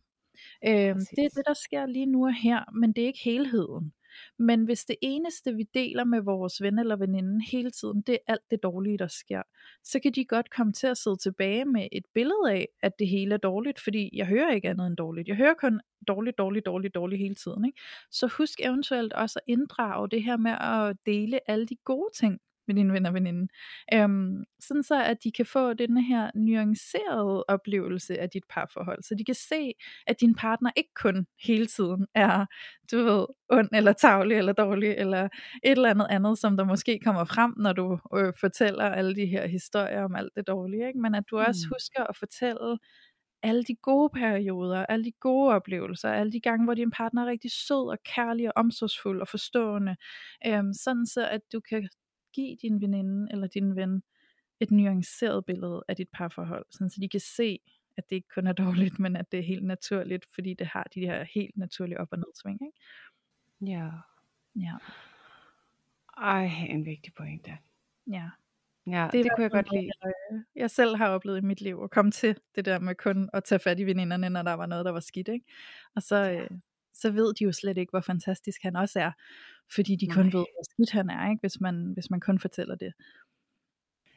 Øhm, det er det, der sker lige nu og her, men det er ikke helheden. Men hvis det eneste, vi deler med vores ven eller veninde hele tiden, det er alt det dårlige, der sker, så kan de godt komme til at sidde tilbage med et billede af, at det hele er dårligt, fordi jeg hører ikke andet end dårligt. Jeg hører kun dårligt, dårligt, dårligt, dårligt hele tiden. Ikke? Så husk eventuelt også at inddrage det her med at dele alle de gode ting, med dine venner og veninde. Øhm, sådan så, at de kan få den her nuancerede oplevelse af dit parforhold. Så de kan se, at din partner ikke kun hele tiden er, du ved, ond eller tavlig eller dårlig, eller et eller andet andet, som der måske kommer frem, når du øh, fortæller alle de her historier om alt det dårlige. Ikke? Men at du også mm. husker at fortælle alle de gode perioder, alle de gode oplevelser, alle de gange, hvor din partner er rigtig sød og kærlig og omsorgsfuld og forstående, øhm, sådan så at du kan give din veninde eller din ven et nuanceret billede af dit parforhold, sådan så de kan se, at det ikke kun er dårligt, men at det er helt naturligt, fordi det har de her helt naturlige op- og nedsving. Ikke? Ja. Ja. Ej, en vigtig pointe. Ja. Ja, det, det kunne jeg godt lide. Jeg, jeg selv har oplevet i mit liv at komme til det der med kun at tage fat i veninderne, når der var noget, der var skidt. Ikke? Og så, ja. øh, så ved de jo slet ikke, hvor fantastisk han også er, fordi de Nej. kun ved, hvor skidt han er, ikke? Hvis, man, hvis man kun fortæller det.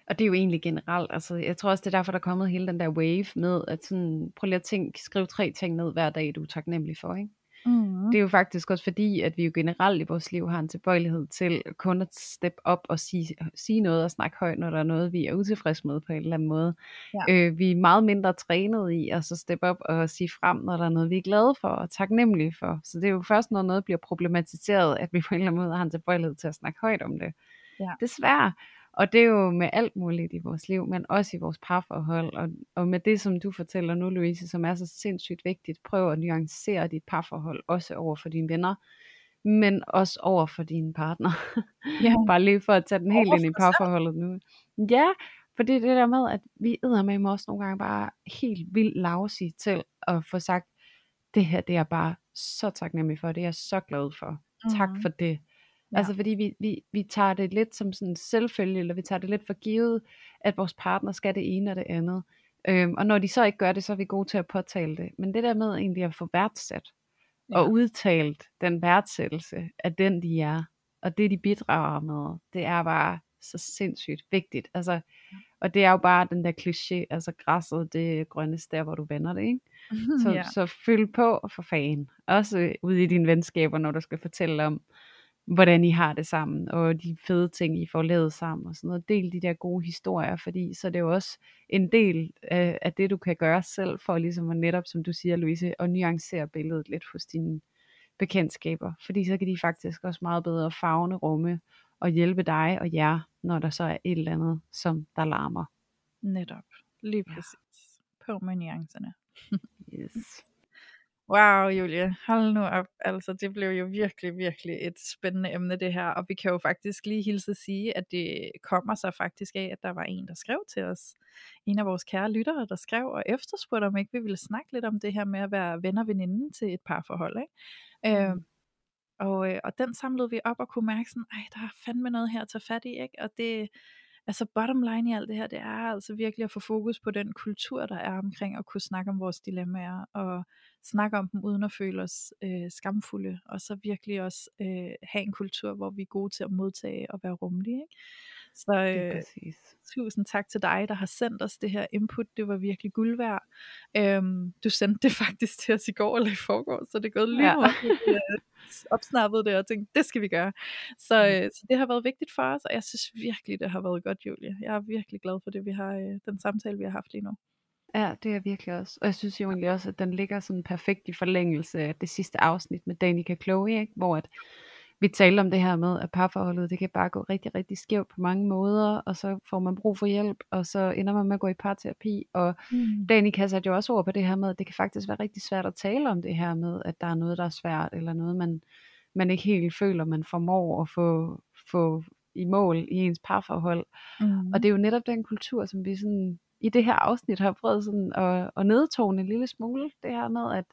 Og det er jo egentlig generelt, altså jeg tror også, det er derfor, der er kommet hele den der wave med, at sådan, prøv lige at tænke, skriv tre ting ned hver dag, du er taknemmelig for, ikke? Mm. Det er jo faktisk også fordi, at vi jo generelt i vores liv har en tilbøjelighed til kun at steppe op og sige, sige noget og snakke højt, når der er noget, vi er utilfredse med på en eller anden måde. Ja. Øh, vi er meget mindre trænet i at så steppe op og sige frem, når der er noget, vi er glade for og taknemmelige for. Så det er jo først, når noget bliver problematiseret, at vi på en eller anden måde har en tilbøjelighed til at snakke højt om det. Ja. Desværre. Og det er jo med alt muligt i vores liv, men også i vores parforhold. Og, og med det, som du fortæller nu, Louise, som er så sindssygt vigtigt, prøv at nuancere dit parforhold, også over for dine venner, men også over for din partner. Ja. Bare lige for at tage den helt ind i parforholdet nu. Ja, for det er der med, at vi æder med også nogle gange bare helt vildt lavsige til at få sagt, det her det er bare så taknemmelig for, det er jeg så glad for. Mm. Tak for det. Ja. Altså fordi vi, vi, vi tager det lidt som sådan selvfølge, eller vi tager det lidt for givet, at vores partner skal det ene og det andet. Øhm, og når de så ikke gør det, så er vi gode til at påtale det. Men det der med egentlig at få værdsat, ja. og udtalt den værdsættelse af den de er, og det de bidrager med, det er bare så sindssygt vigtigt. Altså, og det er jo bare den der kliché, altså græsset, det grønneste der, hvor du vender det, ikke? Så, ja. så følg på for fan. Også ude i dine venskaber, når du skal fortælle om, hvordan I har det sammen, og de fede ting, I får lavet sammen, og sådan noget. Del de der gode historier, fordi så er det jo også en del af, af det, du kan gøre selv, for ligesom at netop, som du siger, Louise, at nuancere billedet lidt hos dine bekendtskaber. Fordi så kan de faktisk også meget bedre fagne rumme og hjælpe dig og jer, når der så er et eller andet, som der larmer. Netop. Lige præcis. Ja. På med nuancerne. yes. Wow, Julie, hold nu op. Altså, det blev jo virkelig, virkelig et spændende emne, det her. Og vi kan jo faktisk lige hilse at sige, at det kommer så faktisk af, at der var en, der skrev til os. En af vores kære lyttere, der skrev og efterspurgte, om ikke vi ville snakke lidt om det her med at være venner og veninde til et parforhold. Ikke? Mm. Øh, og, og den samlede vi op og kunne mærke sådan, ej, der er fandme noget her at tage fat i, ikke? Og det, altså bottom line i alt det her, det er altså virkelig at få fokus på den kultur, der er omkring at kunne snakke om vores dilemmaer, og snakke om dem uden at føle os øh, skamfulde, og så virkelig også øh, have en kultur, hvor vi er gode til at modtage og være rummelige. Ikke? Så øh, tusind tak til dig, der har sendt os det her input. Det var virkelig guld værd. Øhm, du sendte det faktisk til os i går eller i forgår, så det er gået lige ja. hurtigt. opsnappet det og tænkte, det skal vi gøre. Så, mm. øh, så det har været vigtigt for os, og jeg synes virkelig, det har været godt, Julie. Jeg er virkelig glad for det, vi har, øh, den samtale, vi har haft lige nu. Ja, det er virkelig også. Og jeg synes jo egentlig også, at den ligger sådan perfekt i forlængelse af det sidste afsnit med Danica Chloe, ikke? hvor at vi talte om det her med, at parforholdet, det kan bare gå rigtig, rigtig skævt på mange måder, og så får man brug for hjælp, og så ender man med at gå i parterapi, og mm. Danica satte jo også ord på det her med, at det kan faktisk være rigtig svært at tale om det her med, at der er noget, der er svært, eller noget, man, man ikke helt føler, man formår at få, få i mål i ens parforhold. Mm. Og det er jo netop den kultur, som vi sådan i det her afsnit har prøvet sådan at, at nedtone en lille smule, det her med at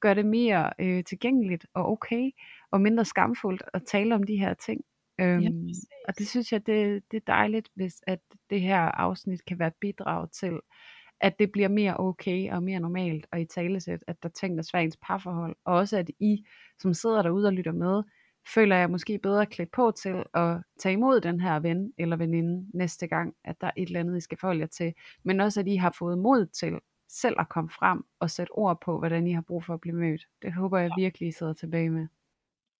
gøre det mere øh, tilgængeligt og okay, og mindre skamfuldt at tale om de her ting. Øhm, ja, og det synes jeg, det, det er dejligt, hvis at det her afsnit kan være et bidrag til, at det bliver mere okay og mere normalt og i talesæt, at der tænker svært ens parforhold, og også at I, som sidder derude og lytter med, føler jeg måske bedre klædt på til at tage imod den her ven eller veninde næste gang, at der er et eller andet, I skal forholde jer til. Men også, at I har fået mod til selv at komme frem og sætte ord på, hvordan I har brug for at blive mødt. Det håber jeg virkelig, I sidder tilbage med.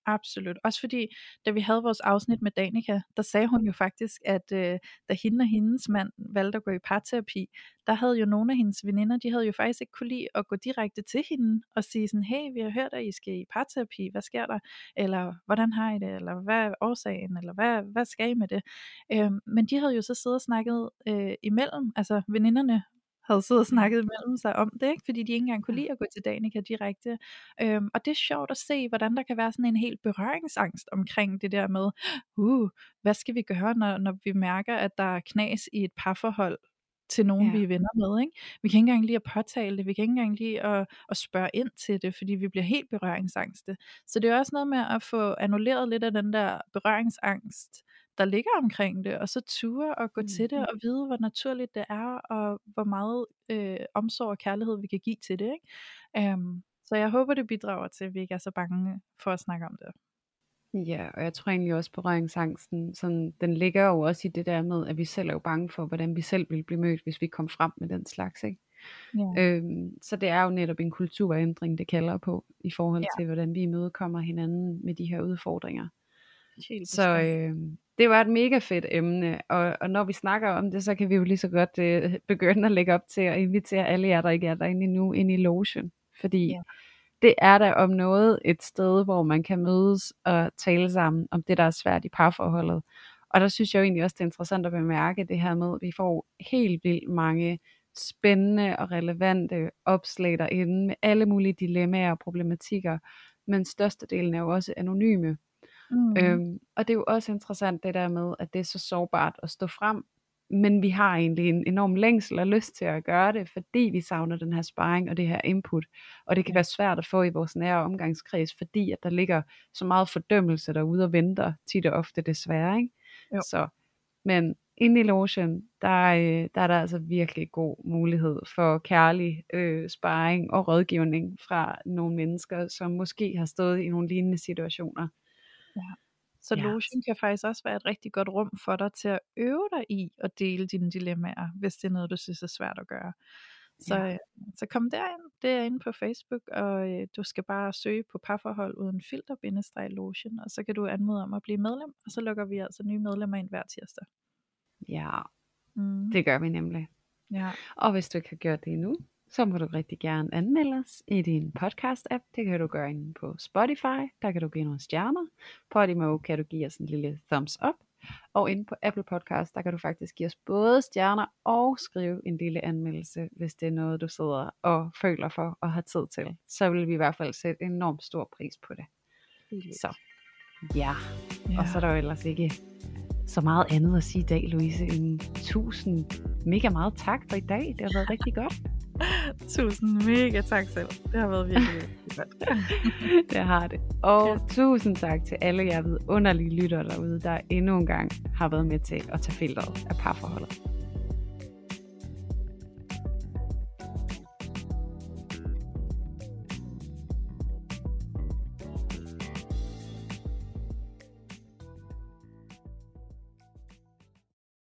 Absolut. Også fordi, da vi havde vores afsnit med Danika, der sagde hun jo faktisk, at øh, da hende og hendes mand valgte at gå i parterapi, der havde jo nogle af hendes veninder, de havde jo faktisk ikke kunne lide at gå direkte til hende og sige sådan, hey, vi har hørt, at I skal i parterapi, hvad sker der? Eller hvordan har I det? Eller hvad er årsagen? Eller hvad, hvad skal I med det? Øh, men de havde jo så siddet og snakket øh, imellem, altså veninderne havde siddet og snakket mellem sig om det, ikke? fordi de ikke engang kunne lide at gå til Danica direkte. Øhm, og det er sjovt at se, hvordan der kan være sådan en helt berøringsangst omkring det der med, uh, hvad skal vi gøre, når, når vi mærker, at der er knas i et parforhold, til nogen, ja. vi er venner med. Ikke? Vi kan ikke engang lige at påtale det, vi kan ikke engang lige at, at spørge ind til det, fordi vi bliver helt berøringsangste. Så det er også noget med at få annulleret lidt af den der berøringsangst, der ligger omkring det, og så ture og gå mm. til det, mm. og vide, hvor naturligt det er, og hvor meget øh, omsorg og kærlighed vi kan give til det. Ikke? Um, så jeg håber, det bidrager til, at vi ikke er så bange for at snakke om det. Ja, og jeg tror egentlig også på røringsangsten, sådan, den ligger jo også i det der med, at vi selv er jo bange for, hvordan vi selv vil blive mødt, hvis vi kom frem med den slags, ikke? Ja. Øhm, så det er jo netop en kulturændring, det kalder på, i forhold ja. til, hvordan vi mødekommer hinanden med de her udfordringer. Helt så øh, det var et mega fedt emne, og, og når vi snakker om det, så kan vi jo lige så godt øh, begynde at lægge op til at invitere alle jer, der ikke er derinde endnu, ind i lotion. Fordi ja. det er der om noget et sted, hvor man kan mødes og tale sammen om det, der er svært i parforholdet. Og der synes jeg jo egentlig også, det er interessant at bemærke det her med, at vi får helt vildt mange spændende og relevante opslag derinde med alle mulige dilemmaer og problematikker, men størstedelen er jo også anonyme. Mm. Øhm, og det er jo også interessant det der med, at det er så sårbart at stå frem men vi har egentlig en enorm længsel og lyst til at gøre det, fordi vi savner den her sparring og det her input. Og det kan være svært at få i vores nære omgangskreds, fordi at der ligger så meget fordømmelse derude og venter, tit og ofte desværre. Ikke? Jo. Så, men inde i lotion, der, øh, der er der altså virkelig god mulighed for kærlig øh, sparring og rådgivning fra nogle mennesker, som måske har stået i nogle lignende situationer. Ja. Så Ja. lotion kan faktisk også være et rigtig godt rum for dig til at øve dig i at dele dine dilemmaer, hvis det er noget, du synes er svært at gøre. Så, Ja. øh, så kom derind, det er inde på Facebook, og øh, du skal bare søge på parforhold uden filter, bindestreg lotion, og så kan du anmode om at blive medlem, og så lukker vi altså nye medlemmer ind hver tirsdag. Ja, Mm. det gør vi nemlig. Ja. Og hvis du ikke har gjort det endnu, så må du rigtig gerne anmelde os i din podcast-app. Det kan du gøre inde på Spotify. Der kan du give nogle stjerner. Podimo kan du give os en lille thumbs up. Og inde på Apple Podcast, der kan du faktisk give os både stjerner og skrive en lille anmeldelse, hvis det er noget, du sidder og føler for og har tid til. Så vil vi i hvert fald sætte enormt stor pris på det. Så ja, ja. og så er der jo ellers ikke så meget andet at sige i dag, Louise, end tusind mega meget tak for i dag. Det har været rigtig godt. Tusind mega tak selv. Det har været virkelig, virkelig godt. det har det. Og Ja. tusind tak til alle jer vidunderlige lyttere derude, der endnu en gang har været med til at tage filteret af parforholdet.